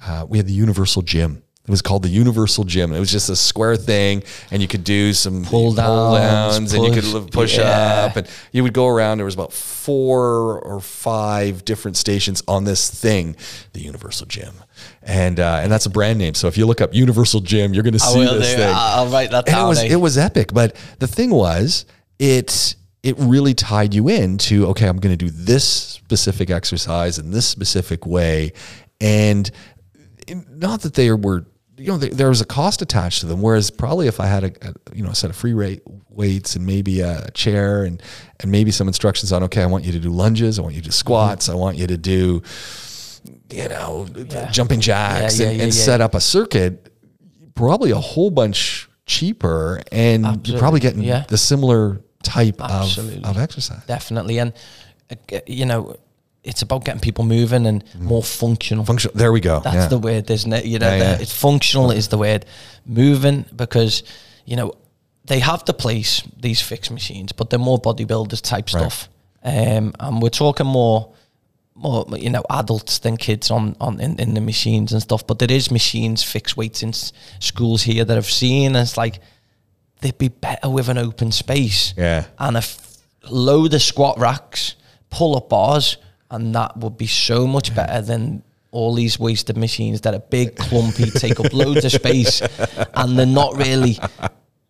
[SPEAKER 2] Uh, we had the universal gym. It was called the Universal Gym. It was just a square thing, and you could do some
[SPEAKER 3] Pull downs,
[SPEAKER 2] and you could
[SPEAKER 3] push- yeah.
[SPEAKER 2] up, and you would go around. There was about four or five different stations on this thing, the Universal Gym, and uh, and that's a brand name. So if you look up Universal Gym, you're going to see this
[SPEAKER 3] do.
[SPEAKER 2] thing.
[SPEAKER 3] I'll write that
[SPEAKER 2] and
[SPEAKER 3] down.
[SPEAKER 2] it was
[SPEAKER 3] eh?
[SPEAKER 2] it was epic. But the thing was, it it really tied you in to, okay, I'm going to do this specific exercise in this specific way, and not that they were you know there, was a cost attached to them. Whereas probably if i had a, a you know a set of free rate weights and maybe a chair and and maybe some instructions on okay i want you to do lunges i want you to do mm-hmm. squats i want you to do you know jumping jacks
[SPEAKER 3] Yeah, yeah,
[SPEAKER 2] and,
[SPEAKER 3] yeah,
[SPEAKER 2] and
[SPEAKER 3] yeah.
[SPEAKER 2] set up a circuit probably a whole bunch cheaper and you're probably getting
[SPEAKER 3] yeah.
[SPEAKER 2] the similar type of,
[SPEAKER 3] Absolutely.
[SPEAKER 2] of exercise
[SPEAKER 3] definitely and uh, you know it's about getting people moving and more functional.
[SPEAKER 2] Function. There we go.
[SPEAKER 3] That's
[SPEAKER 2] yeah.
[SPEAKER 3] the word, isn't it? You know,
[SPEAKER 2] Yeah, yeah.
[SPEAKER 3] it's functional is the word. Moving because you know they have the place these fixed machines, but they're more bodybuilders type
[SPEAKER 2] Right.
[SPEAKER 3] stuff. Um, and we're talking more, more you know, adults than kids on on in, in the machines and stuff. But there is machines, fixed weights in s- schools here that I've seen. And it's like they'd be better with an open space
[SPEAKER 2] Yeah.
[SPEAKER 3] and a f- load of squat racks, pull up bars, and that would be so much better than all these wasted machines that are big, clumpy, take up loads of space, and they're not really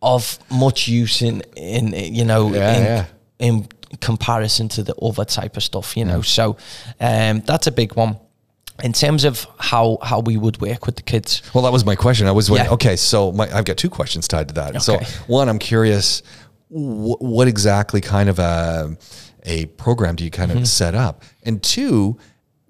[SPEAKER 3] of much use in in you know
[SPEAKER 2] Yeah,
[SPEAKER 3] in,
[SPEAKER 2] yeah.
[SPEAKER 3] in comparison to the other type of stuff. You know, so um, that's a big one. In terms of how how we would work with the kids,
[SPEAKER 2] Well, that was my question. I was wondering,
[SPEAKER 3] Yeah.
[SPEAKER 2] okay, so my, I've got two questions tied to that. So, one, I'm curious, wh- what exactly kind of a, a program do you kind
[SPEAKER 3] Mm-hmm.
[SPEAKER 2] of set up? And two,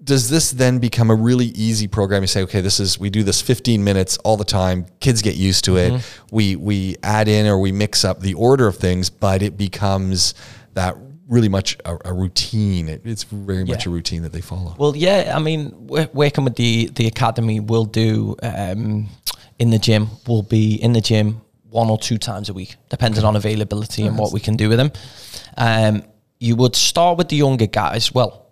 [SPEAKER 2] does this then become a really easy program? You say, okay, this is we do this 15 minutes all the time. Kids get used to it.
[SPEAKER 3] Mm-hmm.
[SPEAKER 2] We we add in or we mix up the order of things, but it becomes that really much a, a routine. It, it's very much
[SPEAKER 3] Yeah.
[SPEAKER 2] a routine that they follow.
[SPEAKER 3] Well, yeah, I mean, working with the the academy, we'll do um, in the gym. We'll be in the gym one or two times a week, depending on availability and what we can do with them. Um, you would start with the younger guys. Well,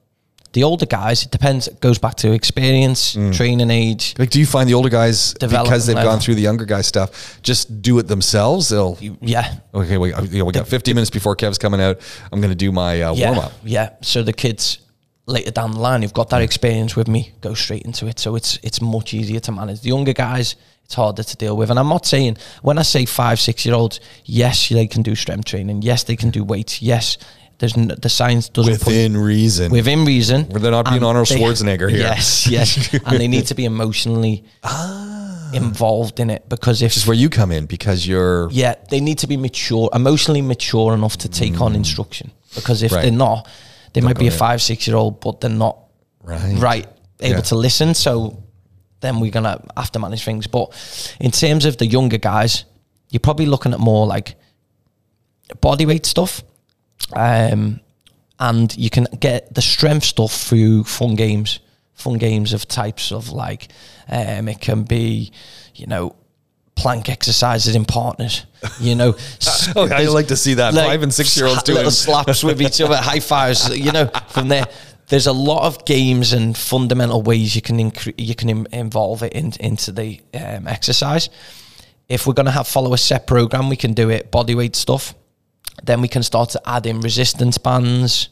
[SPEAKER 3] the older guys, it depends. It goes back to experience, training age.
[SPEAKER 2] Like, do you find the older guys because they've
[SPEAKER 3] level.
[SPEAKER 2] gone through the younger guy stuff, just do it themselves? They'll
[SPEAKER 3] Yeah,
[SPEAKER 2] okay. We, you know, we got 50 minutes before Kev's coming out. I'm going to do my uh,
[SPEAKER 3] yeah,
[SPEAKER 2] warm up.
[SPEAKER 3] yeah. So the kids later down the line, who've got that experience with me, go straight into it. So it's it's much easier to manage. The younger guys, it's harder to deal with. And I'm not saying when I say five, six year olds, yes, they can do strength training. Yes, they can do weights. Yes, there's n- the science doesn't put
[SPEAKER 2] Within reason.
[SPEAKER 3] within reason.
[SPEAKER 2] Where they're not being Arnold
[SPEAKER 3] they-
[SPEAKER 2] Schwarzenegger here.
[SPEAKER 3] Yes, yes, and they need to be emotionally ah. involved in it because if
[SPEAKER 2] Which is where you come in because you're
[SPEAKER 3] yeah, they need to be mature, emotionally mature enough to take on instruction. Because if
[SPEAKER 2] Mm. Right.
[SPEAKER 3] they're not, they might be a five, six year old, but they're not
[SPEAKER 2] Right.
[SPEAKER 3] right, able
[SPEAKER 2] Yeah.
[SPEAKER 3] to listen. So then we're gonna have to manage things. But in terms of the younger guys, you're probably looking at more like body weight stuff. Um, and you can get the strength stuff through fun games, fun games of types of like, um, it can be, you know, plank exercises in partners, you know.
[SPEAKER 2] Oh, I like to see that. Five and six-year-olds
[SPEAKER 3] sla-
[SPEAKER 2] doing-
[SPEAKER 3] little slaps with each other, high fives, you know, from there. There's a lot of games and fundamental ways you can incre- you can Im- involve it in, into the um, exercise. If we're going to have follow a set program, we can do it bodyweight stuff. Then we can start to add in resistance bands,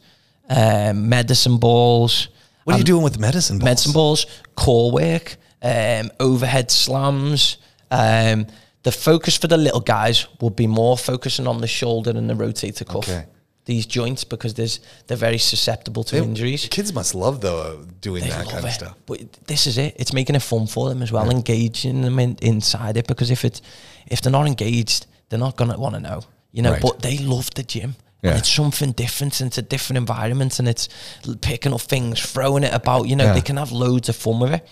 [SPEAKER 3] um, medicine balls.
[SPEAKER 2] What are you doing with medicine balls?
[SPEAKER 3] Medicine balls, core work, um, overhead slams. Um, the focus for the little guys will be more focusing on the shoulder and the rotator cuff.
[SPEAKER 2] Okay.
[SPEAKER 3] These joints because there's they're very susceptible to
[SPEAKER 2] They-
[SPEAKER 3] injuries.
[SPEAKER 2] Kids must love though doing
[SPEAKER 3] They
[SPEAKER 2] that
[SPEAKER 3] love
[SPEAKER 2] kind of
[SPEAKER 3] it.
[SPEAKER 2] stuff.
[SPEAKER 3] But this is it. It's making it fun for them as well, engaging them in, inside it. Because if it's if they're not engaged, they're not gonna want to know. You know,
[SPEAKER 2] Right.
[SPEAKER 3] but they love the gym.
[SPEAKER 2] Yeah.
[SPEAKER 3] And it's something different. and It's a different environment, and it's picking up things, throwing it about. You know,
[SPEAKER 2] Yeah.
[SPEAKER 3] they can have loads of fun with it.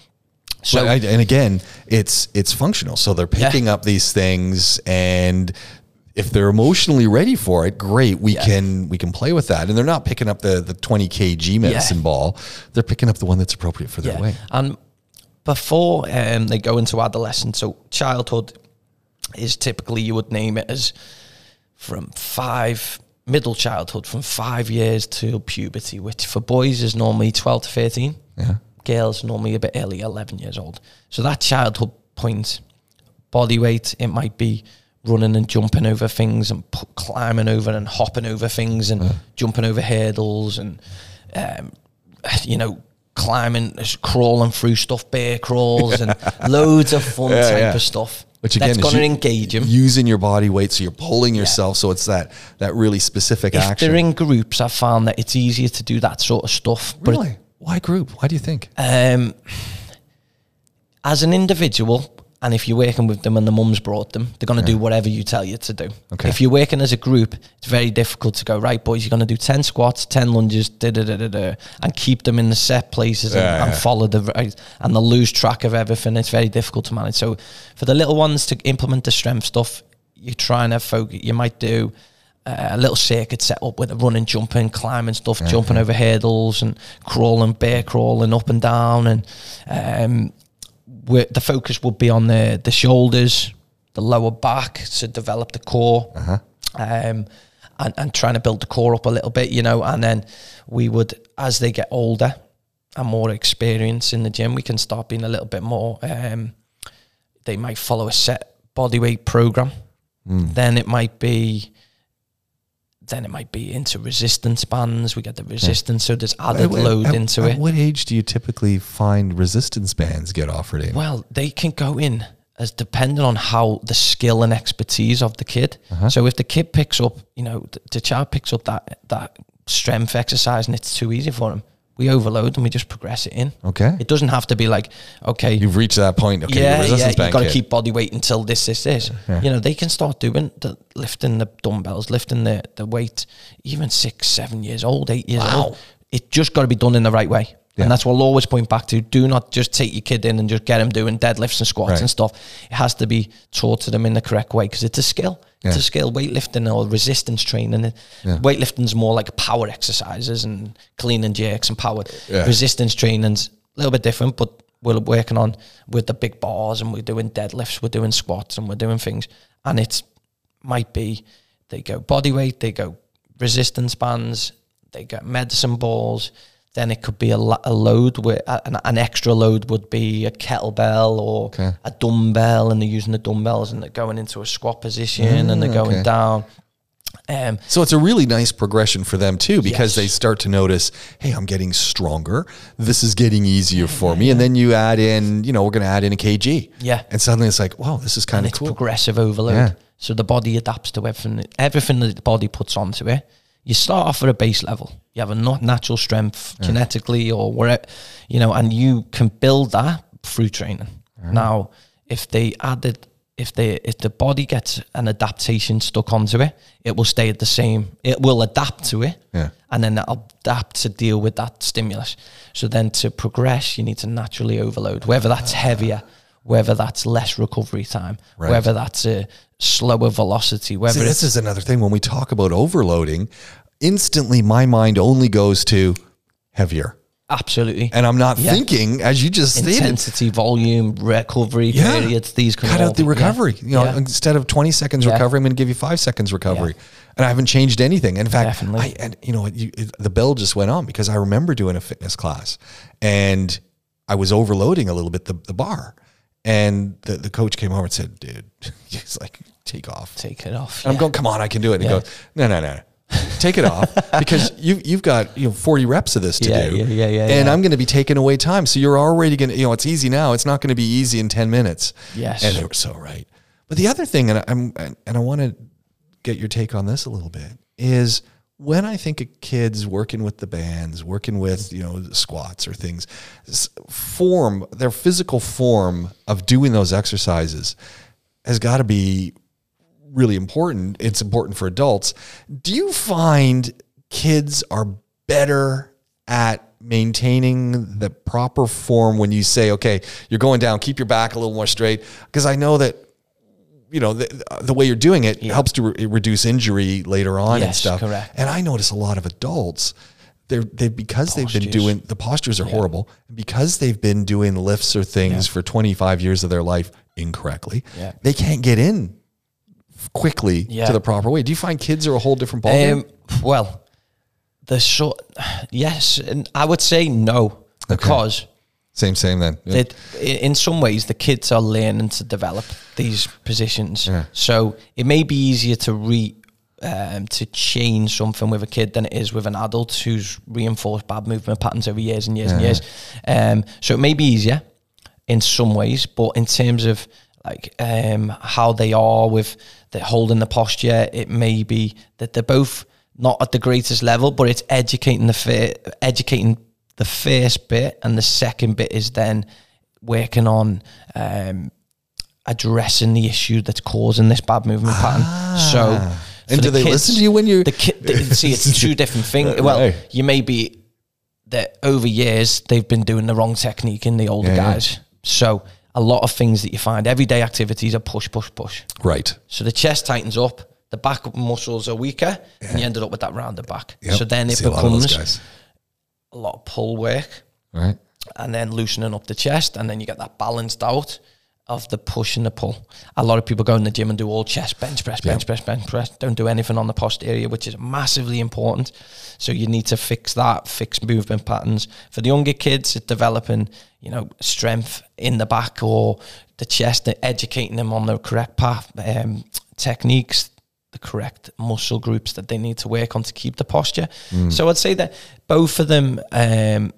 [SPEAKER 3] So
[SPEAKER 2] So, and again, it's it's functional. So they're
[SPEAKER 3] Yeah.
[SPEAKER 2] picking up these things, and if they're emotionally ready for it, great. We
[SPEAKER 3] Yeah.
[SPEAKER 2] can we can play with that. And they're not picking up the the twenty kg medicine ball. They're picking up the one that's appropriate for their
[SPEAKER 3] yeah,
[SPEAKER 2] weight.
[SPEAKER 3] and before um, they go into adolescence, so childhood is typically you would name it as from five middle childhood from five years to puberty, which for boys is normally twelve to thirteen.
[SPEAKER 2] Yeah.
[SPEAKER 3] Girls normally a bit earlier, eleven years old. So that childhood point, body weight, it might be running and jumping over things and p- climbing over and hopping over things and jumping over hurdles and um, you know climbing, crawling through stuff, bear crawls and loads of fun
[SPEAKER 2] Yeah,
[SPEAKER 3] type
[SPEAKER 2] yeah.
[SPEAKER 3] of stuff.
[SPEAKER 2] Which again
[SPEAKER 3] that's
[SPEAKER 2] is
[SPEAKER 3] going to engage them.
[SPEAKER 2] Using your body weight, so you're pulling yourself. So it's that that really specific
[SPEAKER 3] if
[SPEAKER 2] action.
[SPEAKER 3] they're in groups, I've found that it's easier to do that sort of stuff. But
[SPEAKER 2] really, why group? Why do you think?
[SPEAKER 3] um, as an individual, and if you're working with them and the mum's brought them, they're going to do whatever you tell you to do.
[SPEAKER 2] Okay.
[SPEAKER 3] If you're working as a group, it's very difficult to go, right, boys, you're going to do 10 squats, 10 lunges, da, da, da, da, da, and keep them in the set places and,
[SPEAKER 2] Yeah,
[SPEAKER 3] and
[SPEAKER 2] yeah.
[SPEAKER 3] follow the right, and they'll lose track of everything. It's very difficult to manage. So for the little ones to implement the strength stuff, you're trying to focus, you might do uh, a little circuit set up with a running, jumping, climbing stuff, jumping over hurdles and crawling, bear crawling up and down, and um, the focus would be on the the shoulders, the lower back to develop the core, um, and and trying to build the core up a little bit, you know, and then we would as they get older and more experience in the gym, we can start being a little bit more. Um, they might follow a set body weight program. Then it might be. Then it might be into resistance bands. We get the resistance, so there's added
[SPEAKER 2] At-
[SPEAKER 3] load
[SPEAKER 2] at-
[SPEAKER 3] into
[SPEAKER 2] at
[SPEAKER 3] it.
[SPEAKER 2] What age do you typically find resistance bands get offered in?
[SPEAKER 3] Well, they can go in as depending on how the skill and expertise of the kid. Uh-huh. So if the kid picks up, you know, the, the child picks up that that strength exercise and it's too easy for him, we overload and we just progress it in.
[SPEAKER 2] Okay.
[SPEAKER 3] It doesn't have to be like, okay,
[SPEAKER 2] You've reached that point. Okay,
[SPEAKER 3] yeah, yeah,
[SPEAKER 2] you've
[SPEAKER 3] got to keep body weight until this, this, this. You know, they can start doing the lifting the dumbbells, lifting the the weight, even six, seven years old, eight years old. It just got to be done in the right way.
[SPEAKER 2] Yeah.
[SPEAKER 3] And that's what I'll always point back to. Do not just take your kid in and just get him doing deadlifts and squats
[SPEAKER 2] Right.
[SPEAKER 3] and stuff. It has to be taught to them in the correct way because it's a skill. It's
[SPEAKER 2] Yeah.
[SPEAKER 3] a skill. Weightlifting or resistance training.
[SPEAKER 2] Yeah.
[SPEAKER 3] Weightlifting's more like power exercises and clean and jerks and power. Resistance training's a little bit different, but we're working on with the big bars and we're doing deadlifts, we're doing squats and we're doing things. And it's might be they go body weight, they go resistance bands, they go medicine balls. Then it could be a, a load where an, an extra load would be a kettlebell or
[SPEAKER 2] Okay.
[SPEAKER 3] a dumbbell, and they're using the dumbbells and they're going into a squat position and they're
[SPEAKER 2] Mm,
[SPEAKER 3] going
[SPEAKER 2] okay.
[SPEAKER 3] down. Um,
[SPEAKER 2] So it's a really nice progression for them too, because
[SPEAKER 3] Yes.
[SPEAKER 2] they start to notice, hey, I'm getting stronger. This is getting easier for me. And then you add in, you know, we're going to add in a kg.
[SPEAKER 3] Yeah.
[SPEAKER 2] And suddenly it's like, wow, this is kind of
[SPEAKER 3] it's
[SPEAKER 2] cool.
[SPEAKER 3] progressive overload.
[SPEAKER 2] Yeah.
[SPEAKER 3] So the body adapts to everything, everything that the body puts onto it. You start off at a base level. You have a not natural strength kinetically or wherever, you know, and you can build that through training. Now, if they added, if they, if the body gets an adaptation stuck onto it, it will stay at the same. It will adapt to it,
[SPEAKER 2] Yeah.
[SPEAKER 3] and then it'll adapt to deal with that stimulus. So then to progress, you need to naturally overload, whether that's heavier, whether that's less recovery time,
[SPEAKER 2] Right.
[SPEAKER 3] whether that's a slower velocity, whether
[SPEAKER 2] See, this is another thing when we talk about overloading, instantly my mind only goes to heavier.
[SPEAKER 3] absolutely
[SPEAKER 2] And I'm not
[SPEAKER 3] Yeah.
[SPEAKER 2] thinking, as you just stated,
[SPEAKER 3] intensity, volume, recovery
[SPEAKER 2] Yeah.
[SPEAKER 3] periods. These
[SPEAKER 2] cut out the
[SPEAKER 3] be- yeah.
[SPEAKER 2] recovery. You know,
[SPEAKER 3] Yeah.
[SPEAKER 2] instead of 20 seconds recovery, I'm going to give you five seconds recovery. And I haven't changed anything. In fact,
[SPEAKER 3] Definitely.
[SPEAKER 2] I, and you know, you, it, the bell just went on because I remember doing a fitness class and I was overloading a little bit the, the bar. And the, the coach came over and said, dude, he's like, take off.
[SPEAKER 3] Take it off.
[SPEAKER 2] And I'm
[SPEAKER 3] yeah.
[SPEAKER 2] going, come on, I can do it. And
[SPEAKER 3] Yeah.
[SPEAKER 2] he goes, no, no, no. Take it off because you you've got you know 40 reps of this to
[SPEAKER 3] Yeah,
[SPEAKER 2] do.
[SPEAKER 3] yeah, yeah, yeah,
[SPEAKER 2] And
[SPEAKER 3] yeah.
[SPEAKER 2] I'm going to be taking away time. So you're already going to, you know, it's easy now. It's not going to be easy in 10 minutes.
[SPEAKER 3] Yes.
[SPEAKER 2] And they were so right. But the other thing, and I'm and I want to get your take on this a little bit, is when I think of kids working with the bands, working with you know squats or things, form their physical form of doing those exercises has got to be really important. It's important for adults. Do you find kids are better at maintaining the proper form when you say, okay, you're going down, keep your back a little more straight? Because I know that, you know, the, the way you're doing it helps to re- reduce injury later on and stuff.
[SPEAKER 3] correct.
[SPEAKER 2] And I notice a lot of adults, they're, they because they've been doing the postures are horrible because they've been doing lifts or things for 25 years of their life incorrectly.
[SPEAKER 3] Yeah.
[SPEAKER 2] They can't get in quickly
[SPEAKER 3] Yeah.
[SPEAKER 2] to the proper way. Do you find kids are a whole different ballgame?
[SPEAKER 3] Um, well, the short, yes, and I would say no because
[SPEAKER 2] same, same then. Yeah.
[SPEAKER 3] it, in some ways the kids are learning to develop these positions.
[SPEAKER 2] Yeah.
[SPEAKER 3] So it may be easier to re um, to change something with a kid than it is with an adult who's reinforced bad movement patterns over years and years and years. Um, so it may be easier in some ways, but in terms of like um, how they are with the holding the posture, it may be that they're both not at the greatest level, but it's educating the fir- educating the first bit, and the second bit is then working on um, addressing the issue that's causing this bad movement pattern. So,
[SPEAKER 2] Ah. And do
[SPEAKER 3] the
[SPEAKER 2] they listen to you when you-
[SPEAKER 3] the kid? they- See, it's two different things. Well, you may be that over years they've been doing the wrong technique in the older
[SPEAKER 2] Yeah, yeah.
[SPEAKER 3] guys. So a lot of things that you find everyday activities are push, push, push.
[SPEAKER 2] right.
[SPEAKER 3] So the chest tightens up, the back muscles are weaker, and you ended up with that rounded back.
[SPEAKER 2] Yep.
[SPEAKER 3] So then it
[SPEAKER 2] See a lot of those
[SPEAKER 3] becomes. A lot of pull work
[SPEAKER 2] Right.
[SPEAKER 3] and then loosening up the chest, and then you get that balanced out of the push and the pull. A lot of people go in the gym and do all chest, bench press, bench press, bench press. Don't do anything on the posterior, which is massively important. So you need to fix that, fix movement patterns. For the younger kids, it's developing, you know, strength in the back or the chest, educating them on the correct path, um, techniques, the correct muscle groups that they need to work on to keep the posture. So I'd say that both of them um,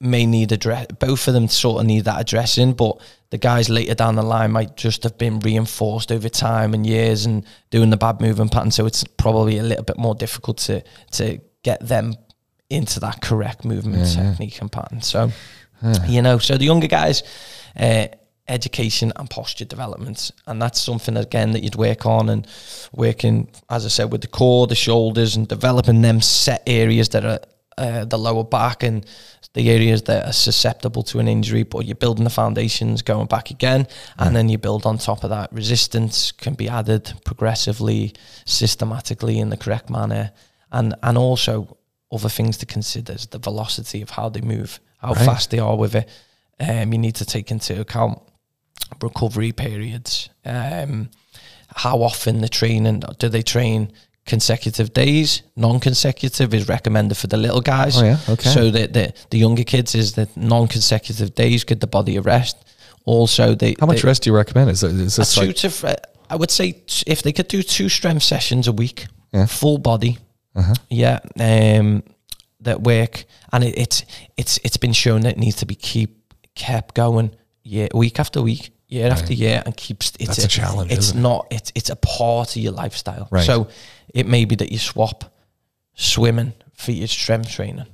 [SPEAKER 3] may need address. Both of them sort of need that addressing, but the guys later down the line might just have been reinforced over time and years and doing the bad movement pattern. So it's probably a little bit more difficult to to get them into that correct movement technique and pattern. So you know, so the younger guys. Uh, education and posture development. And that's something again that you'd work on and working as i said with the core the shoulders and developing them set areas that are uh, the lower back and the areas that are susceptible to an injury. But you're building the foundations going back again and then you build on top of that. Resistance can be added progressively systematically in the correct manner. And and also other things to consider is the velocity of how they move how
[SPEAKER 2] Right.
[SPEAKER 3] fast they are with it. Um, you need to take into account recovery periods. Um, how often the training do they train consecutive days? Non-consecutive is recommended for the little guys.
[SPEAKER 2] Oh, yeah? Okay.
[SPEAKER 3] So the the, the younger kids is that non-consecutive days give the body a rest. Also, they
[SPEAKER 2] How much
[SPEAKER 3] they,
[SPEAKER 2] rest do you recommend? Is, is
[SPEAKER 3] a
[SPEAKER 2] this
[SPEAKER 3] two to I would say t- if they could do two strength sessions a week,
[SPEAKER 2] Yeah.
[SPEAKER 3] full body,
[SPEAKER 2] Uh-huh.
[SPEAKER 3] yeah, um, that work, and it, it's it's it's been shown that it needs to be keep kept going year week after week, year after year, and keeps it's
[SPEAKER 2] That's a challenge,
[SPEAKER 3] It's
[SPEAKER 2] isn't it?
[SPEAKER 3] It's it's a part of your lifestyle.
[SPEAKER 2] Right.
[SPEAKER 3] So it may be that you swap swimming for your strength training.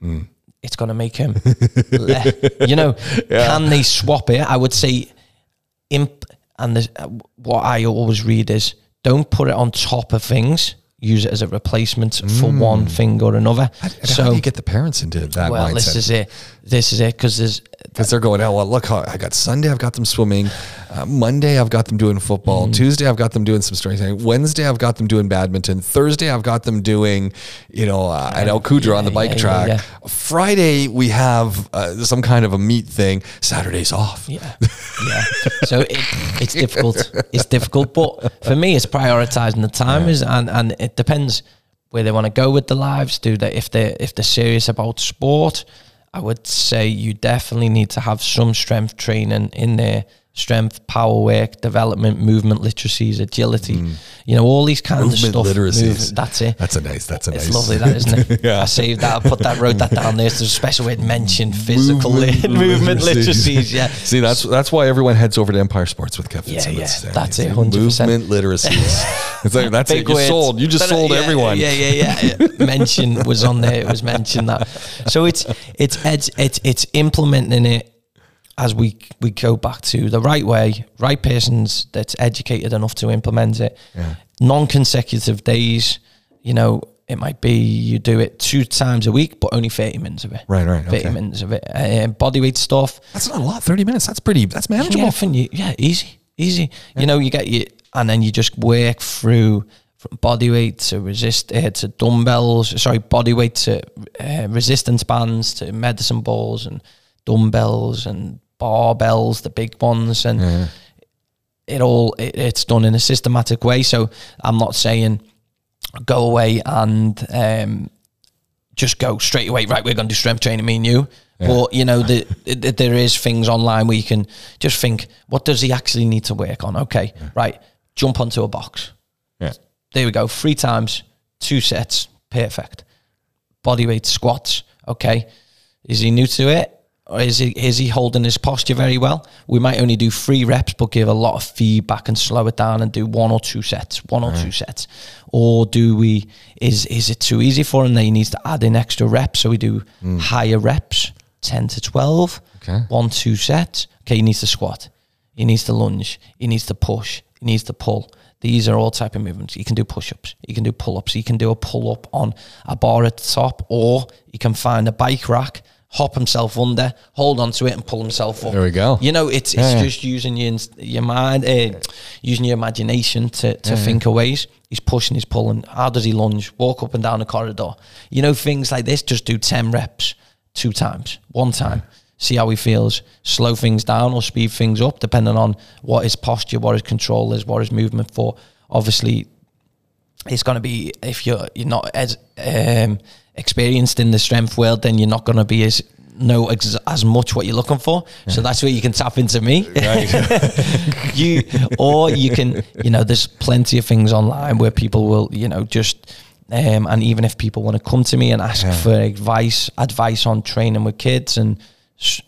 [SPEAKER 2] Hmm.
[SPEAKER 3] It's going to make him, le- you know, can they swap it? I would say imp and the, uh, what I always read is don't put it on top of things. Use it as a replacement for one thing or another.
[SPEAKER 2] how, how
[SPEAKER 3] so,
[SPEAKER 2] do you get the parents into that
[SPEAKER 3] well, this is it. This is it because there's
[SPEAKER 2] Because they're going, oh, well, look, how I got Sunday, I've got them swimming. Uh, Monday, I've got them doing football.
[SPEAKER 3] Mm.
[SPEAKER 2] Tuesday, I've got them doing some strength training. Wednesday, I've got them doing badminton. Thursday, I've got them doing, you know, uh, at Al Qudra on the bike
[SPEAKER 3] yeah,
[SPEAKER 2] track.
[SPEAKER 3] yeah,
[SPEAKER 2] Friday, we have uh, some kind of a meet thing. Saturday's off.
[SPEAKER 3] Yeah, yeah. So it, it's difficult. It's difficult, but for me, it's prioritizing the time is, and and it depends where they want to go with their lives. Do they if they if they're serious about sport? I would say you definitely need to have some strength training in there. Strength, power work, development, movement literacies, agility. You know all these kinds
[SPEAKER 2] Movement
[SPEAKER 3] of stuff.
[SPEAKER 2] literacies.
[SPEAKER 3] Movement- that's it.
[SPEAKER 2] That's a nice, that's a nice.
[SPEAKER 3] It's
[SPEAKER 2] nice.
[SPEAKER 3] lovely, that isn't it?
[SPEAKER 2] Yeah.
[SPEAKER 3] I saved that. I put that, wrote that down there. There's a special way to mention physical
[SPEAKER 2] Movement
[SPEAKER 3] movement, movement
[SPEAKER 2] literacies.
[SPEAKER 3] literacies. Yeah,
[SPEAKER 2] See, that's that's why everyone heads over to Empire Sports with Kevin
[SPEAKER 3] Yeah,
[SPEAKER 2] Simmons.
[SPEAKER 3] yeah, that's it, 100%.
[SPEAKER 2] Movement literacies. it's like that's it. You
[SPEAKER 3] words.
[SPEAKER 2] sold. You just
[SPEAKER 3] uh,
[SPEAKER 2] sold
[SPEAKER 3] yeah,
[SPEAKER 2] everyone.
[SPEAKER 3] Yeah, yeah, yeah. yeah. Mention was on there. It was mentioned that. So it's it's it's it's, it's implementing it as we we go back to the right way, right persons that's educated enough to implement it. Non-consecutive days. You know, it might be you do it two times a week, but only thirty minutes of it.
[SPEAKER 2] Right, right,
[SPEAKER 3] Thirty
[SPEAKER 2] okay.
[SPEAKER 3] minutes of it. Uh, bodyweight stuff.
[SPEAKER 2] That's not a lot. Thirty minutes. That's pretty. That's manageable.
[SPEAKER 3] Yeah, you- yeah, easy, easy. You know, you get you, and then you just work through from body weight to resist uh, to dumbbells. Sorry, body weight to uh, resistance bands to medicine balls and dumbbells and barbells, the big ones, and it all it, it's done in a systematic way. So I'm not saying go away and um, just go straight away. Right, we're going to do strength training, me and you. But you know, the, the, there is things online where you can just think, what does he actually need to work on? Okay, right, jump onto a box.
[SPEAKER 2] Yeah.
[SPEAKER 3] There we go. Three times, two sets, perfect. Body weight squats. Okay, is he new to it? Or is he is he holding his posture very well? We might only do three reps, but give a lot of feedback and slow it down and do one or two sets, one or two sets. Or do we is is it too easy for him that he needs to add in extra reps? So we do hmm. higher reps, ten to twelve,
[SPEAKER 2] Okay.
[SPEAKER 3] one, two sets. Okay, he needs to squat, he needs to lunge, he needs to push, he needs to pull. These are all type of movements. You can do push-ups, you can do pull-ups, you can do a pull-up on a bar at the top, or you can find a bike rack hop himself under, hold on to it, and pull himself up.
[SPEAKER 2] There we go.
[SPEAKER 3] You know, it's it's
[SPEAKER 2] Yeah, yeah.
[SPEAKER 3] just using your your mind, uh, using your imagination to to think of ways. He's pushing, he's pulling. How does he lunge? Walk up and down the corridor. You know, things like this. Just do ten reps, two times, one time. See how he feels. Slow things down or speed things up, depending on what his posture, what his control is, what his movement for. Obviously, it's going to be if you're you're not as um, experienced in the strength world, then you're not going to be as know ex- as much what you're looking for. So that's where you can tap into me. you or you can, you know, there's plenty of things online where people will, you know, just. Um, and even if people want to come to me and ask for advice, advice on training with kids and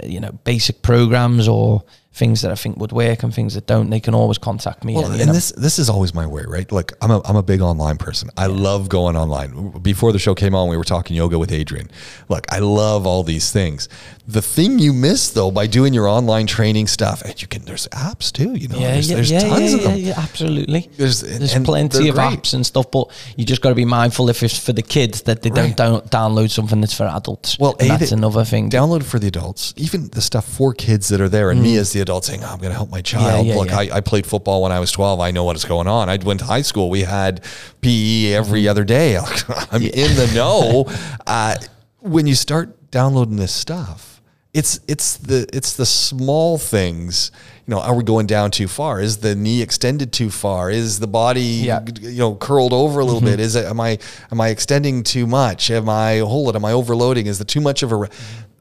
[SPEAKER 3] you know basic programs or things that I think would work and things that don't, they can always contact me.
[SPEAKER 2] Well,
[SPEAKER 3] and,
[SPEAKER 2] and this this is always my way, right? Like I'm a I'm a big online person. I love going online. Before the show came on, we were talking yoga with Adrian. Look, I love all these things. The thing you miss though by doing your online training stuff, and you can there's apps too. You know,
[SPEAKER 3] Yeah,
[SPEAKER 2] there's,
[SPEAKER 3] yeah,
[SPEAKER 2] there's
[SPEAKER 3] yeah,
[SPEAKER 2] tons
[SPEAKER 3] yeah,
[SPEAKER 2] of them.
[SPEAKER 3] yeah, absolutely.
[SPEAKER 2] There's-
[SPEAKER 3] There's, plenty of
[SPEAKER 2] great.
[SPEAKER 3] apps and stuff, but you just got to be mindful if it's for the kids that they don't down, download something that's for adults.
[SPEAKER 2] Well, A,
[SPEAKER 3] that's another thing.
[SPEAKER 2] Download for the adults, even the stuff for kids that are there, and me mm. as the adult saying, oh, "I'm going to help my child."
[SPEAKER 3] Mm. yeah,
[SPEAKER 2] Look,
[SPEAKER 3] yeah.
[SPEAKER 2] I, I played football when I was 12. I know what is going on. I went to high school. We had PE every other day. I'm in the know. Uh, when you start downloading this stuff, it's it's the it's the small things. You know, are we going down too far? Is the knee extended too far? Is the body
[SPEAKER 3] Yeah. Mm-hmm.
[SPEAKER 2] you know curled over a little bit? Is it am I am I extending too much? Am I hold it? Am I overloading? Is there too much of a? re-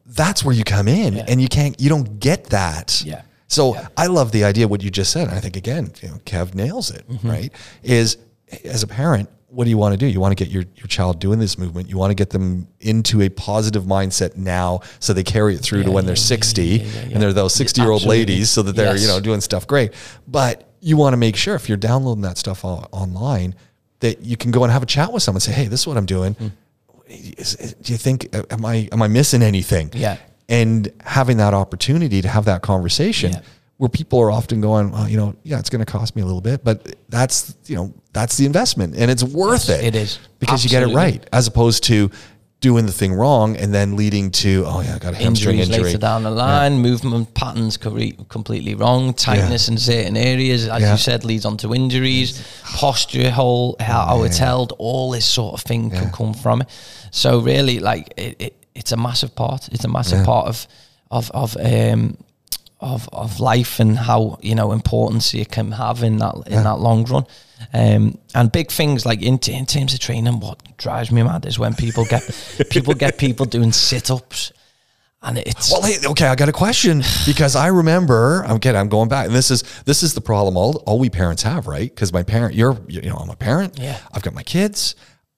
[SPEAKER 2] That's where you come in, and you can't you don't get that.
[SPEAKER 3] Yeah.
[SPEAKER 2] So I love the idea of what you just said. And I think again, you know, Kev nails it.
[SPEAKER 3] Mm-hmm.
[SPEAKER 2] Right? Is as a parent, what do you want to do? You want to get your your child doing this movement. You want to get them into a positive mindset now, so they carry it through to when they're sixty, and they're those sixty year old ladies, so that they're you know doing stuff great. But you want to make sure if you're downloading that stuff all, online that you can go and have a chat with someone. and Say, hey, this is what I'm doing.
[SPEAKER 3] Hmm.
[SPEAKER 2] Is, is- do you think am I am I missing anything?
[SPEAKER 3] Yeah.
[SPEAKER 2] And having that opportunity to have that conversation
[SPEAKER 3] Yeah.
[SPEAKER 2] where people are often going, well, you know, yeah, it's going to cost me a little bit, but that's you know that's the investment and it's worth
[SPEAKER 3] Yes,
[SPEAKER 2] it.
[SPEAKER 3] it is.
[SPEAKER 2] because you get it right, as opposed to doing the thing wrong and then leading to oh yeah, I got a hamstring
[SPEAKER 3] Injuries
[SPEAKER 2] injury.
[SPEAKER 3] later down the line, movement patterns completely wrong, tightness in certain areas, as
[SPEAKER 2] Yeah.
[SPEAKER 3] you said, leads on to injuries, posture, whole how, how it's held, all this sort of thing can come from it. So really, like it, it, it's a massive part. It's a massive
[SPEAKER 2] Yeah.
[SPEAKER 3] part of of of um of of life and how you know importance it can have in that in that long run. Um, and big things like in, in terms of training, what drives me mad is when people get people get people doing sit ups, and it's
[SPEAKER 2] Well, hey, okay, I got a question because I remember. I'm getting. I'm going back, and this is this is the problem all all we parents have, right? Because my parent, you're, you know, I'm a parent.
[SPEAKER 3] Yeah.
[SPEAKER 2] I've got my kids,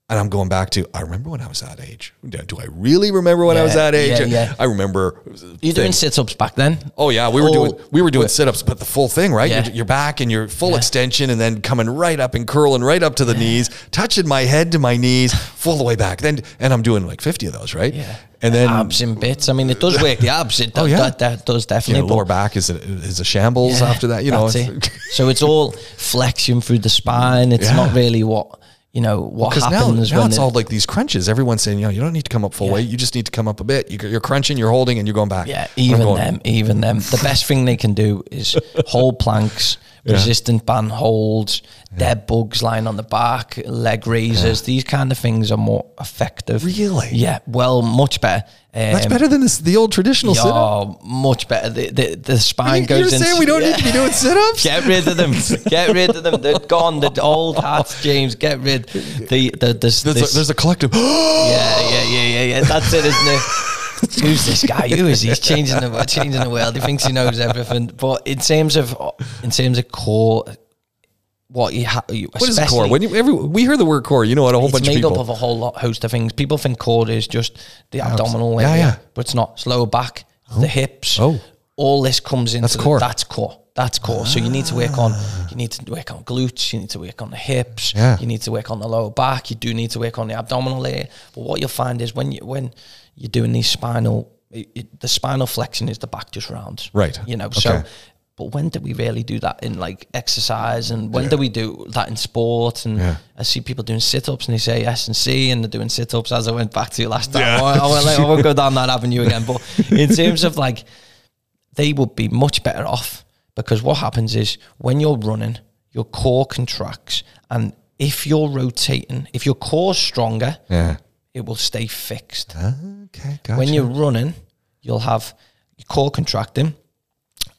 [SPEAKER 2] and I'm going back to. I remember when I was that age. Do I really remember when I was that age?
[SPEAKER 3] yeah, yeah.
[SPEAKER 2] I remember.
[SPEAKER 3] you doing sit ups back then.
[SPEAKER 2] Oh yeah, we were
[SPEAKER 3] Oh,
[SPEAKER 2] doing we were doing sit ups, but the full thing, right?
[SPEAKER 3] Yeah.
[SPEAKER 2] You're, you're back and you're full extension, and then coming right up and curling right up to the knees, touching my head to my knees, full the way back. Then and I'm doing like 50 of those, right?
[SPEAKER 3] Yeah.
[SPEAKER 2] And then
[SPEAKER 3] abs in bits. I mean, it does work the abs. It
[SPEAKER 2] Oh,
[SPEAKER 3] does,
[SPEAKER 2] yeah.
[SPEAKER 3] that, that does definitely. but-
[SPEAKER 2] lower back is a, is a shambles
[SPEAKER 3] Yeah,
[SPEAKER 2] after that. You know,
[SPEAKER 3] it. so it's all flexion through the spine. It's
[SPEAKER 2] Yeah.
[SPEAKER 3] not really what you know what
[SPEAKER 2] now,
[SPEAKER 3] happens
[SPEAKER 2] now
[SPEAKER 3] when
[SPEAKER 2] it's
[SPEAKER 3] the-
[SPEAKER 2] all like these crunches. Everyone's saying, you know, you don't need to come up full
[SPEAKER 3] Yeah.
[SPEAKER 2] weight. You just need to come up a bit. You, you're crunching, you're holding, and you're going back.
[SPEAKER 3] Yeah, even
[SPEAKER 2] going,
[SPEAKER 3] them, even them. The best thing they can do is hold planks, resistant band holds, dead bugs lying on the back, leg raisers. These kind of things are more effective.
[SPEAKER 2] Really?
[SPEAKER 3] Yeah. Well, much better. Um,
[SPEAKER 2] That's better than this, the old traditional sit up.
[SPEAKER 3] Oh, much better. The the, the spine
[SPEAKER 2] You're
[SPEAKER 3] goes in.
[SPEAKER 2] saying we don't need to be doing sit ups?
[SPEAKER 3] Get rid of them. Get rid of them. They're gone. The old hats, James. Get rid. The the this,
[SPEAKER 2] There's,
[SPEAKER 3] this
[SPEAKER 2] a, there's a collective.
[SPEAKER 3] yeah, yeah, yeah, yeah, yeah. That's it, isn't it? Who's this guy? Who is he? He's changing the changing the world. He thinks he knows everything. But in terms of in terms of core, what you have,
[SPEAKER 2] what is core? When you, every, we hear the word core, you know what? A whole
[SPEAKER 3] it's
[SPEAKER 2] bunch of
[SPEAKER 3] made
[SPEAKER 2] people.
[SPEAKER 3] up of a whole lot host of things. People think core is just the abdominal
[SPEAKER 2] Yeah,
[SPEAKER 3] area,
[SPEAKER 2] yeah.
[SPEAKER 3] but it's not. It's lower back, the oh. hips.
[SPEAKER 2] Oh.
[SPEAKER 3] all this comes into
[SPEAKER 2] That's
[SPEAKER 3] the-
[SPEAKER 2] core.
[SPEAKER 3] that's core. That's core. So you need to work on. You need to work on glutes. You need to work on the hips.
[SPEAKER 2] Yeah.
[SPEAKER 3] You need to work on the lower back. You do need to work on the abdominal area. But what you'll find is when you when you're doing these spinal, it, it- the spinal flexion is the back just rounds.
[SPEAKER 2] Right.
[SPEAKER 3] You know. So but when do we really do that in like exercise and when do we do that in sport and
[SPEAKER 2] Yeah.
[SPEAKER 3] I see people doing sit-ups and they say S and C and they're doing sit-ups as I went back to you last time I, I, won't, like, I won't go down that avenue again but in terms of like they would be much better off because what happens is when you're running, your core contracts, and if you're rotating, if your core's stronger,
[SPEAKER 2] Yeah.
[SPEAKER 3] It will stay fixed.
[SPEAKER 2] Okay. Gotcha.
[SPEAKER 3] When you're running, you'll have your core contracting,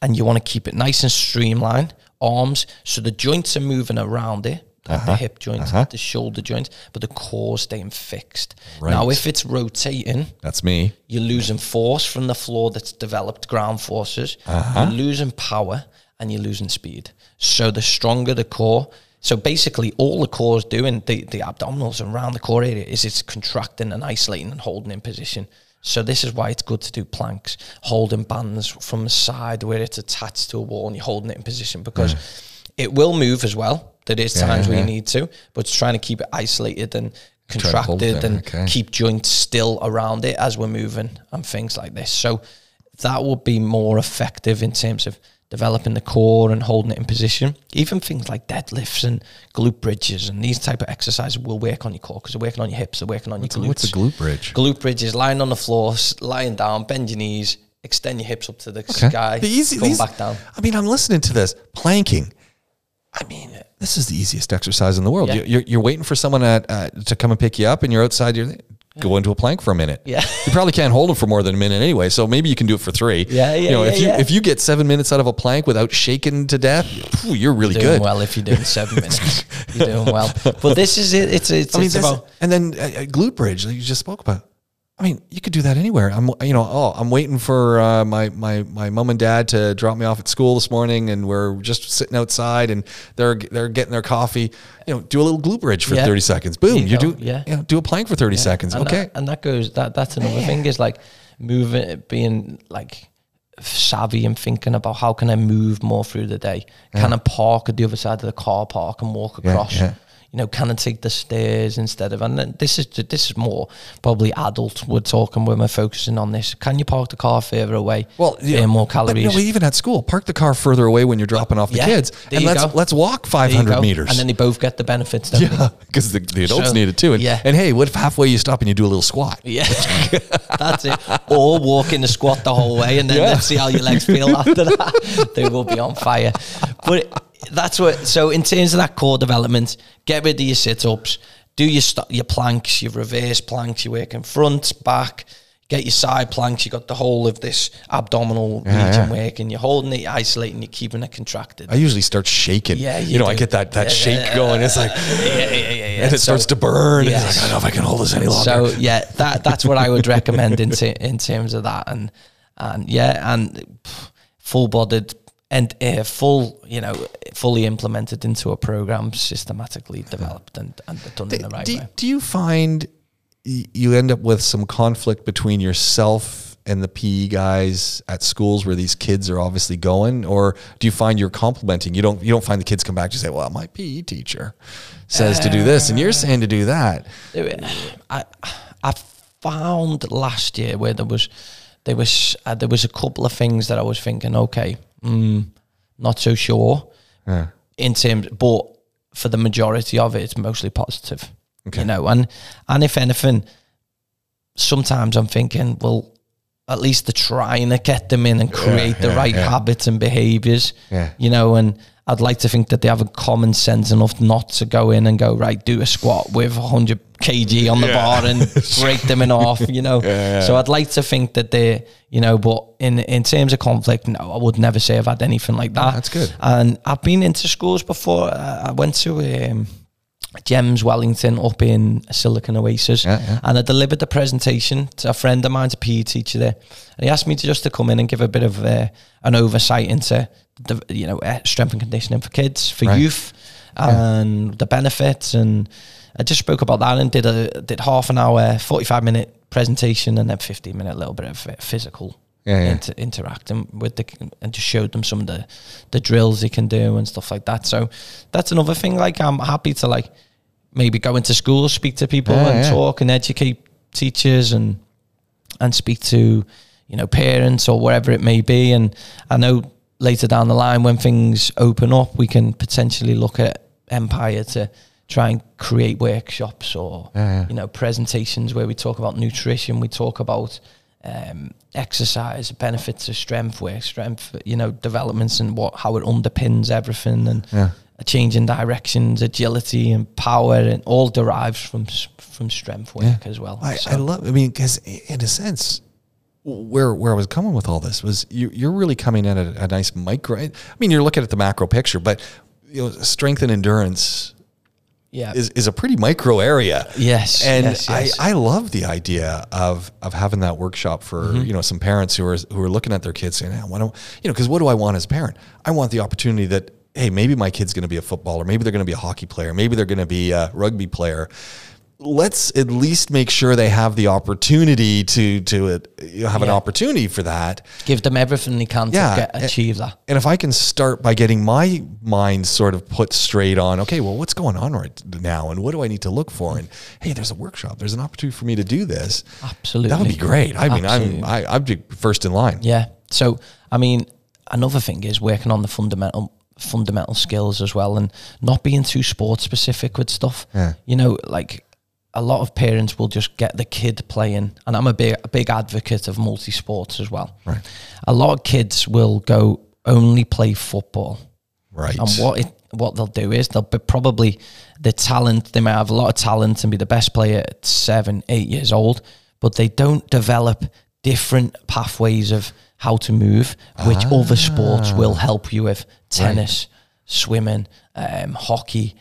[SPEAKER 3] and you want to keep it nice and streamlined. Arms, so the joints are moving around it, like the hip joints, the shoulder joints, but the core staying fixed.
[SPEAKER 2] Right.
[SPEAKER 3] Now, if it's rotating,
[SPEAKER 2] That's me.
[SPEAKER 3] you're losing force from the floor that's developed ground forces.
[SPEAKER 2] Uh-huh.
[SPEAKER 3] You're losing power and you're losing speed. So the stronger the core. So basically, all the core is doing, the, the abdominals around the core area, is it's contracting and isolating and holding in position. So this is why it's good to do planks, holding bands from the side where it's attached to a wall and you're holding it in position because it will move as well. There is times where you need to, but it's trying to keep it isolated and
[SPEAKER 2] to hold it
[SPEAKER 3] contracted and
[SPEAKER 2] okay.
[SPEAKER 3] keep joints still around it as we're moving and things like this. So that would be more effective in terms of developing the core and holding it in position. Even things like deadlifts and glute bridges and these type of exercises will work on your core because they're working on your hips, they're working on your glutes.
[SPEAKER 2] What's a glute bridge?
[SPEAKER 3] Glute bridges, lying on the floor, lying down, bend your knees, extend your hips up to the sky,
[SPEAKER 2] The easy,
[SPEAKER 3] come
[SPEAKER 2] these-
[SPEAKER 3] back down.
[SPEAKER 2] I mean, I'm listening to this planking. I mean, this is the easiest exercise in the world.
[SPEAKER 3] Yeah.
[SPEAKER 2] You- You're, you're waiting for someone at, uh, to come and pick you up, and you're outside. You're go into a plank for a minute.
[SPEAKER 3] Yeah.
[SPEAKER 2] you probably can't hold it for more than a minute anyway. So maybe you can do it for three.
[SPEAKER 3] Yeah, yeah,
[SPEAKER 2] You know, if you
[SPEAKER 3] yeah.
[SPEAKER 2] if you get seven minutes out of a plank without shaking to death, phew, you're really
[SPEAKER 3] Doing
[SPEAKER 2] good.
[SPEAKER 3] well if you're doing seven minutes. You're doing well. But this is it. It's it's,
[SPEAKER 2] I mean,
[SPEAKER 3] it's about
[SPEAKER 2] and then uh, uh, glute bridge that you just spoke about. I mean, you could do that anywhere. I'm, you know, oh, I'm waiting for uh, my my my mom and dad to drop me off at school this morning, and we're just sitting outside, and they're they're getting their coffee. You know, do a little glute bridge for
[SPEAKER 3] Yeah.
[SPEAKER 2] 30 seconds. Boom,
[SPEAKER 3] you
[SPEAKER 2] you, do
[SPEAKER 3] yeah.
[SPEAKER 2] you know, do a plank for 30 seconds.
[SPEAKER 3] and
[SPEAKER 2] okay,
[SPEAKER 3] that, and that goes that that's another thing is like moving being like savvy and thinking about how can I move more through the day? Can I park at the other side of the car park and walk
[SPEAKER 2] Yeah,
[SPEAKER 3] across? You know, can I take the stairs instead of? And then this is this is more probably adult. We're talking when we're focusing on this. Can you park the car further away?
[SPEAKER 2] well, yeah,
[SPEAKER 3] more
[SPEAKER 2] but,
[SPEAKER 3] calories.
[SPEAKER 2] no, even at school, park the car further away when you're dropping off the
[SPEAKER 3] yeah,
[SPEAKER 2] kids, and let's
[SPEAKER 3] go.
[SPEAKER 2] let's walk 500 meters.
[SPEAKER 3] and then they both get the benefits. don't
[SPEAKER 2] yeah, because the, the adults
[SPEAKER 3] So,
[SPEAKER 2] need it too. And,
[SPEAKER 3] yeah.
[SPEAKER 2] and hey, what if halfway you stop and you do a little squat?
[SPEAKER 3] Yeah, that's it. Or walk in the squat the whole way, and then
[SPEAKER 2] Yeah.
[SPEAKER 3] let's see how your legs feel after that. they will be on fire. But that's what. So in terms of that core development, get rid of your sit ups, do your st- your planks, your reverse planks. You're working front, back. Get your side planks. You got the whole of this abdominal
[SPEAKER 2] Yeah,
[SPEAKER 3] region
[SPEAKER 2] yeah.
[SPEAKER 3] working. You're holding it, isolating, you're keeping it contracted.
[SPEAKER 2] I usually start shaking.
[SPEAKER 3] Yeah,
[SPEAKER 2] you,
[SPEAKER 3] you
[SPEAKER 2] know, I get that that
[SPEAKER 3] Yeah,
[SPEAKER 2] shake going. It's like,
[SPEAKER 3] yeah, yeah, yeah, yeah, yeah.
[SPEAKER 2] and it
[SPEAKER 3] So-
[SPEAKER 2] starts to burn.
[SPEAKER 3] Yes.
[SPEAKER 2] it's like, I don't know if I can hold this any longer.
[SPEAKER 3] So yeah, that that's what I would recommend in t- in terms of that, and and yeah, and full bodied and uh, full, you know, fully implemented into a program, systematically developed and and done in the right
[SPEAKER 2] do,
[SPEAKER 3] way.
[SPEAKER 2] do you find you end up with some conflict between yourself and the PE guys at schools where these kids are obviously going, or do you find you're complimenting? You don't you don't find the kids come back to say, "Well, my PE teacher says to do this, and you're saying to do that."
[SPEAKER 3] I I found last year where there was there was uh, there was a couple of things that I was thinking, okay, mm, not so sure
[SPEAKER 2] Yeah.
[SPEAKER 3] in terms, but for the majority of it, it's mostly positive.
[SPEAKER 2] Okay.
[SPEAKER 3] You know, and and if anything, sometimes I'm thinking, well, at least they're trying to get them in and create the
[SPEAKER 2] yeah,
[SPEAKER 3] right
[SPEAKER 2] yeah.
[SPEAKER 3] habits and behaviors.
[SPEAKER 2] Yeah.
[SPEAKER 3] You know, and I'd like to think that they have a common sense enough not to go in and go right, do a squat with 100 kg on the bar and break them in half. You know, so I'd like to think that they, you know, but in in terms of conflict, no, I would never say I've had anything like that.
[SPEAKER 2] that's good.
[SPEAKER 3] And I've been into schools before. Uh, I went to um, Gems Wellington up in Silicon Oasis,
[SPEAKER 2] Yeah, yeah.
[SPEAKER 3] and I delivered the presentation to a friend of mine's a PE teacher there, and he asked me to just to come in and give a bit of uh, an oversight into you know uh, strength and conditioning for kids, for
[SPEAKER 2] Right.
[SPEAKER 3] youth, and the benefits, and I just spoke about that and did a did half an hour, forty five minute presentation, and then fifteen minute little bit of physical
[SPEAKER 2] Yeah, yeah.
[SPEAKER 3] inter- interacting with the and just showed them some of the the drills they can do and stuff like that. So that's another thing. Like I'm happy to like maybe go into schools, speak to people,
[SPEAKER 2] Yeah,
[SPEAKER 3] and
[SPEAKER 2] yeah.
[SPEAKER 3] talk and educate teachers and and speak to you know parents or whatever it may be. And I know later down the line when things open up, we can potentially look at Empire to try and create workshops or
[SPEAKER 2] Yeah, yeah.
[SPEAKER 3] you know presentations where we talk about nutrition, we talk about um, exercise, benefits of strength work, strength, you know, developments and what how it underpins everything and
[SPEAKER 2] Yeah.
[SPEAKER 3] a change in directions, agility and power, and all derives from from strength work as well.
[SPEAKER 2] I,
[SPEAKER 3] So-
[SPEAKER 2] I love. I mean, because in a sense, where where I was coming with all this was you, you're really coming at a, a nice micro. I mean, you're looking at the macro picture, but you know, strength and endurance
[SPEAKER 3] yeah,
[SPEAKER 2] is, is a pretty micro area.
[SPEAKER 3] yes,
[SPEAKER 2] And
[SPEAKER 3] yes, yes.
[SPEAKER 2] I, I love the idea of of having that workshop for
[SPEAKER 3] Mm-hmm.
[SPEAKER 2] you know some parents who are who are looking at their kids saying, "Hey, why don't you know?" Because what do I want as a parent? I want the opportunity that hey, maybe my kid's going to be a footballer, maybe they're going to be a hockey player, maybe they're going to be a rugby player. Let's at least make sure they have the opportunity to to uh, you know, have an opportunity for that.
[SPEAKER 3] give them everything they can
[SPEAKER 2] Yeah,
[SPEAKER 3] to get, achieve that.
[SPEAKER 2] And if I can start by getting my mind sort of put straight on, okay, well, what's going on right now, and what do I need to look for? And hey, there's a workshop. There's an opportunity for me to do this.
[SPEAKER 3] Absolutely,
[SPEAKER 2] That would be great. I mean,
[SPEAKER 3] Absolutely.
[SPEAKER 2] I'm I, I'd be first in line.
[SPEAKER 3] Yeah. So, I mean, another thing is working on the fundamental fundamental skills as well, and not being too sport specific with stuff.
[SPEAKER 2] Yeah.
[SPEAKER 3] You know, like a lot of parents will just get the kid playing, and I'm a big a big advocate of multi sports as well.
[SPEAKER 2] Right.
[SPEAKER 3] A lot of kids will go only play football.
[SPEAKER 2] Right.
[SPEAKER 3] And what it, what they'll do is they'll be probably the talent. They might have a lot of talent and be the best player at seven, eight years old, but they don't develop different pathways of how to move, which other sports will help you with. Tennis, swimming, um, hockey,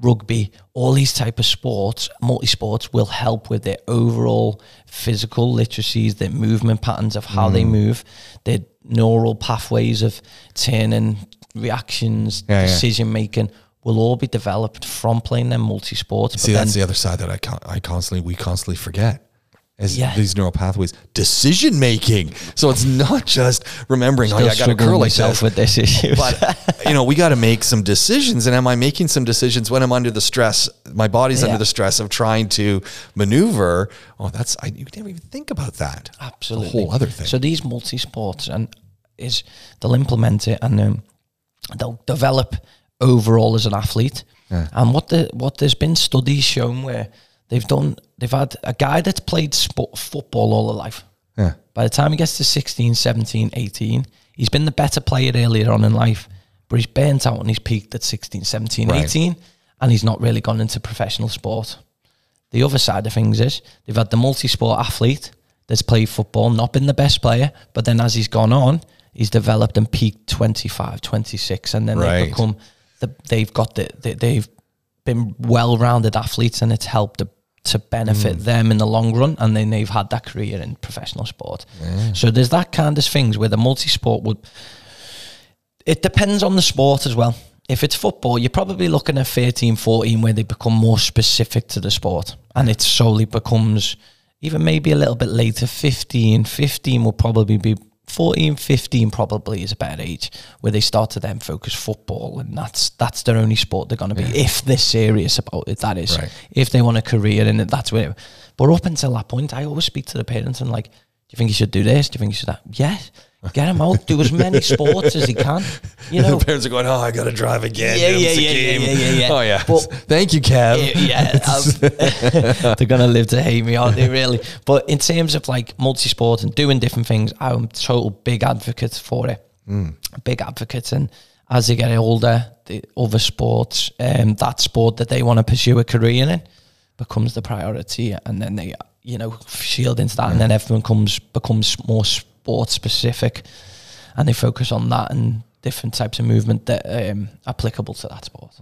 [SPEAKER 3] rugby, all these type of sports, multi sports will help with their overall physical literacies, their movement patterns of how
[SPEAKER 2] Mm.
[SPEAKER 3] they move, their neural pathways of turning reactions,
[SPEAKER 2] Yeah, yeah.
[SPEAKER 3] decision making will all be developed from playing them multi sports.
[SPEAKER 2] See, that's the other side that I con- I constantly we constantly forget. Is
[SPEAKER 3] Yeah.
[SPEAKER 2] these neural pathways decision making? So it's not just remembering. oh, yeah, I got to
[SPEAKER 3] struggling
[SPEAKER 2] curl like
[SPEAKER 3] myself
[SPEAKER 2] this.
[SPEAKER 3] with this issue.
[SPEAKER 2] but you know we got to make some decisions and am i making some decisions when i'm under the stress my body's
[SPEAKER 3] Yeah.
[SPEAKER 2] under the stress of trying to maneuver oh that's i you never even think about that
[SPEAKER 3] Absolutely.
[SPEAKER 2] a whole other thing
[SPEAKER 3] So these multi sports and is they'll implement it and um, they'll develop overall as an athlete. And what the what there's been studies shown where they've done they've had a guy that's played sport, football all their life.
[SPEAKER 2] yeah
[SPEAKER 3] By the time he gets to 16, 17, 18, he's been the better player earlier on in life, but he's burnt out and he's peaked at 16, 17,
[SPEAKER 2] Right.
[SPEAKER 3] 18, and he's not really gone into professional sport. The other side of things is they've had the multi sport athlete that's played football, not been the best player, but then as he's gone on, he's developed and peaked 25, 26, and then
[SPEAKER 2] Right.
[SPEAKER 3] they've become, the, they've got the, they, they've been well rounded athletes and it's helped to, benefit mm. them in the long run. And then they've had that career in professional sport. So there's that kind of things where the multi sport would, it depends on the sport as well. If it's football, you're probably looking at 13, 14 where they become more specific to the sport and it solely becomes even maybe a little bit later, 15. 15 will probably be 14, 15 probably is a better age where they start to then focus football and that's that's their only sport they're going to be if they're serious about it. That is,
[SPEAKER 2] Right.
[SPEAKER 3] if they want a career in it, that's where. But up until that point, I always speak to the parents and like, do you think you should do this? Do you think you should that? Yes. Get him out. Do as many sports as he can. You know,
[SPEAKER 2] the parents are going oh i gotta drive again
[SPEAKER 3] Yeah,
[SPEAKER 2] It's
[SPEAKER 3] yeah, yeah, yeah, yeah, yeah.
[SPEAKER 2] oh yeah
[SPEAKER 3] But-
[SPEAKER 2] thank you kev
[SPEAKER 3] yeah, um, they're gonna live to hate me, aren't they? Really, but in terms of like multi-sport and doing different things, I'm total big advocate for it. Big advocate, and as they get older, the other sports, um, that sport that they want to pursue a career in, becomes the priority, and then they, you know, shield into that, and then everyone comes becomes more sport specific, and they focus on that and different types of movement that um, applicable to that sport.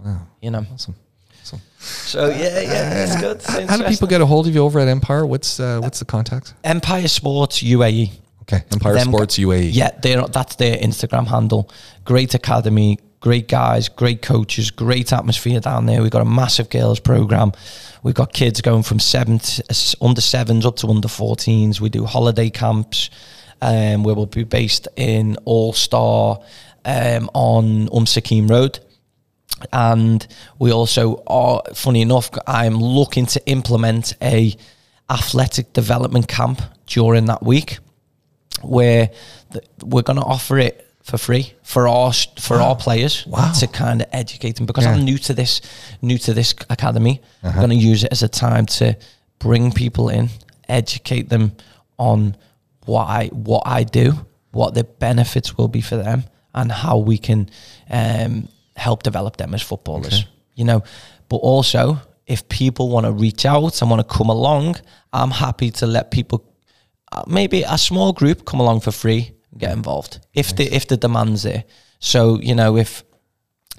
[SPEAKER 3] You know.
[SPEAKER 2] awesome awesome
[SPEAKER 3] So yeah, yeah, it's good. It's
[SPEAKER 2] how do people get a hold of you over at empire what's uh, what's the contact
[SPEAKER 3] Empire Sports UAE?
[SPEAKER 2] okay empire
[SPEAKER 3] Them-
[SPEAKER 2] sports uae
[SPEAKER 3] Yeah, they're that's their Instagram handle. Great academy, great guys, great coaches, great atmosphere down there. We've got a massive girls program. We've got kids going from seven to, uh, under sevens up to under 14s. We do holiday camps um, where we'll be based in All Star um, on Um Sakim Road. and we also are funny enough i'm looking to implement a athletic development camp during that week where th- we're going to offer it for free for our for our players
[SPEAKER 2] Wow.
[SPEAKER 3] to kind of educate them because
[SPEAKER 2] Yeah.
[SPEAKER 3] I'm new to this new to this academy.
[SPEAKER 2] Uh-huh.
[SPEAKER 3] I'm going to use it as a time to bring people in, educate them on what I what I do, what the benefits will be for them, and how we can um, help develop them as footballers. You know, but also if people want to reach out and want to come along, I'm happy to let people uh, maybe a small group come along for free and get involved if the if the demand's there. So you know if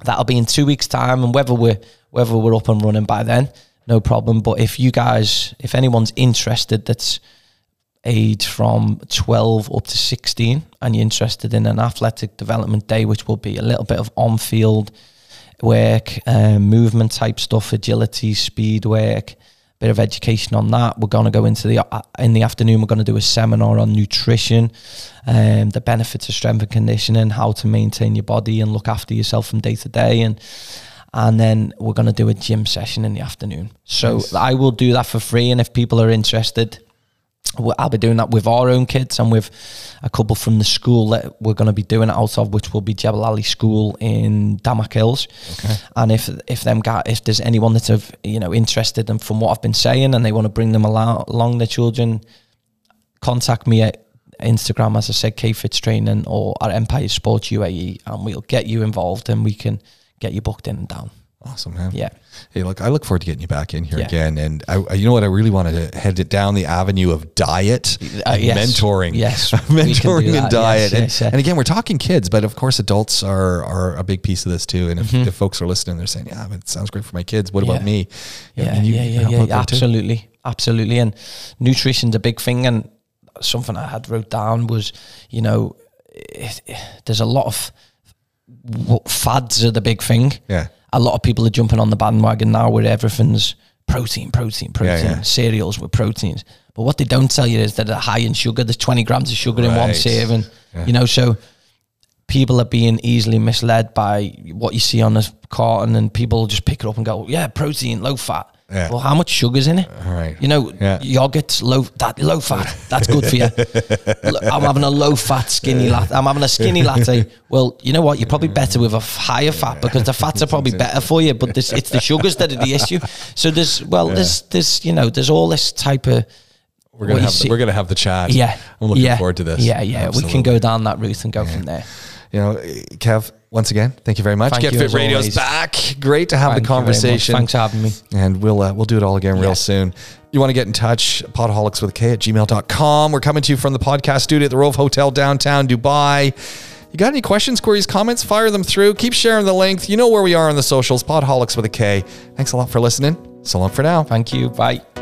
[SPEAKER 3] that'll be in two weeks' time, and whether we're whether we're up and running by then, no problem. But if you guys, if anyone's interested, that's age from 12 up to 16 and you're interested in an athletic development day which will be a little bit of on-field work um, movement type stuff agility speed work bit of education on that. We're going to go into the uh, in the afternoon we're going to do a seminar on nutrition um, the benefits of strength and conditioning how to maintain your body and look after yourself from day to day and and then we're going to do a gym session in the afternoon. So i will do that for free and if people are interested I'll be doing that with our own kids and with a couple from the school that we're going to be doing it out of, which will be Jebel Ali School in Damac Hills.
[SPEAKER 2] Okay.
[SPEAKER 3] And if if them guy, if there's anyone that's of you know interested in from what I've been saying and they want to bring them along, along their children, contact me at Instagram as I said, K Fits Training or at Empire Sports UAE, and we'll get you involved and we can get you booked in and down.
[SPEAKER 2] Awesome, man.
[SPEAKER 3] Yeah.
[SPEAKER 2] Hey, look, I look forward to getting you back in here
[SPEAKER 3] Yeah.
[SPEAKER 2] again. And I, I- you know what? I really wanted to head it down the avenue of diet,
[SPEAKER 3] Uh, yes.
[SPEAKER 2] mentoring,
[SPEAKER 3] Yes, we can do
[SPEAKER 2] mentoring and diet.
[SPEAKER 3] Yes,
[SPEAKER 2] and,
[SPEAKER 3] yes, yeah.
[SPEAKER 2] and again, we're talking kids, but of course, adults are are a big piece of this too. And if,
[SPEAKER 3] Mm-hmm.
[SPEAKER 2] if folks are listening, they're saying, "Yeah, but it sounds great for my kids. What about
[SPEAKER 3] Yeah.
[SPEAKER 2] me?"
[SPEAKER 3] Yeah,
[SPEAKER 2] you
[SPEAKER 3] yeah, yeah, yeah,
[SPEAKER 2] out there too.
[SPEAKER 3] absolutely, absolutely. And nutrition's a big thing. And something I had wrote down was, you know, it, it- there's a lot of what fads are the big thing.
[SPEAKER 2] Yeah.
[SPEAKER 3] A lot of people are jumping on the bandwagon now where everything's protein, protein, protein,
[SPEAKER 2] yeah.
[SPEAKER 3] cereals with proteins. But what they don't tell you is that they're high in sugar. There's 20 grams of sugar in one serving.
[SPEAKER 2] Yeah.
[SPEAKER 3] You know, so people are being easily misled by what you see on the carton, and people just pick it up and go, "Yeah, protein, low fat."
[SPEAKER 2] Yeah.
[SPEAKER 3] Well, how much sugar's in it?
[SPEAKER 2] All right.
[SPEAKER 3] You know,
[SPEAKER 2] Yeah.
[SPEAKER 3] yogurt's low that low fat. That's good for you. I'm having a low fat skinny latte. I'm having a skinny latte. Well, you know what? You're probably better with a higher fat because the fats are probably better for you. But this, it's the sugars that are the issue. So there's well, there's there's you know there's all this type of
[SPEAKER 2] We're gonna have the, we're gonna have the chat.
[SPEAKER 3] yeah.
[SPEAKER 2] I'm looking
[SPEAKER 3] yeah,
[SPEAKER 2] forward to this.
[SPEAKER 3] Yeah, yeah. We can go down that route and go from there.
[SPEAKER 2] You know, Kev, once again, thank you very much.
[SPEAKER 3] Thank
[SPEAKER 2] Get
[SPEAKER 3] you
[SPEAKER 2] Fit Radio's
[SPEAKER 3] always.
[SPEAKER 2] back. Great to have
[SPEAKER 3] Thank
[SPEAKER 2] the
[SPEAKER 3] you very much.
[SPEAKER 2] conversation.
[SPEAKER 3] Thanks for having me.
[SPEAKER 2] And we'll uh, we'll do it all again real soon. You want to get in touch, podaholics with a K at gmail.com. We're coming to you from the podcast studio at the Rove Hotel downtown Dubai. You got any questions, queries, comments? Fire them through. Keep sharing the length. You know where we are on the socials, podaholics with a K. Thanks a lot for listening. So long for now.
[SPEAKER 3] Thank you. Bye.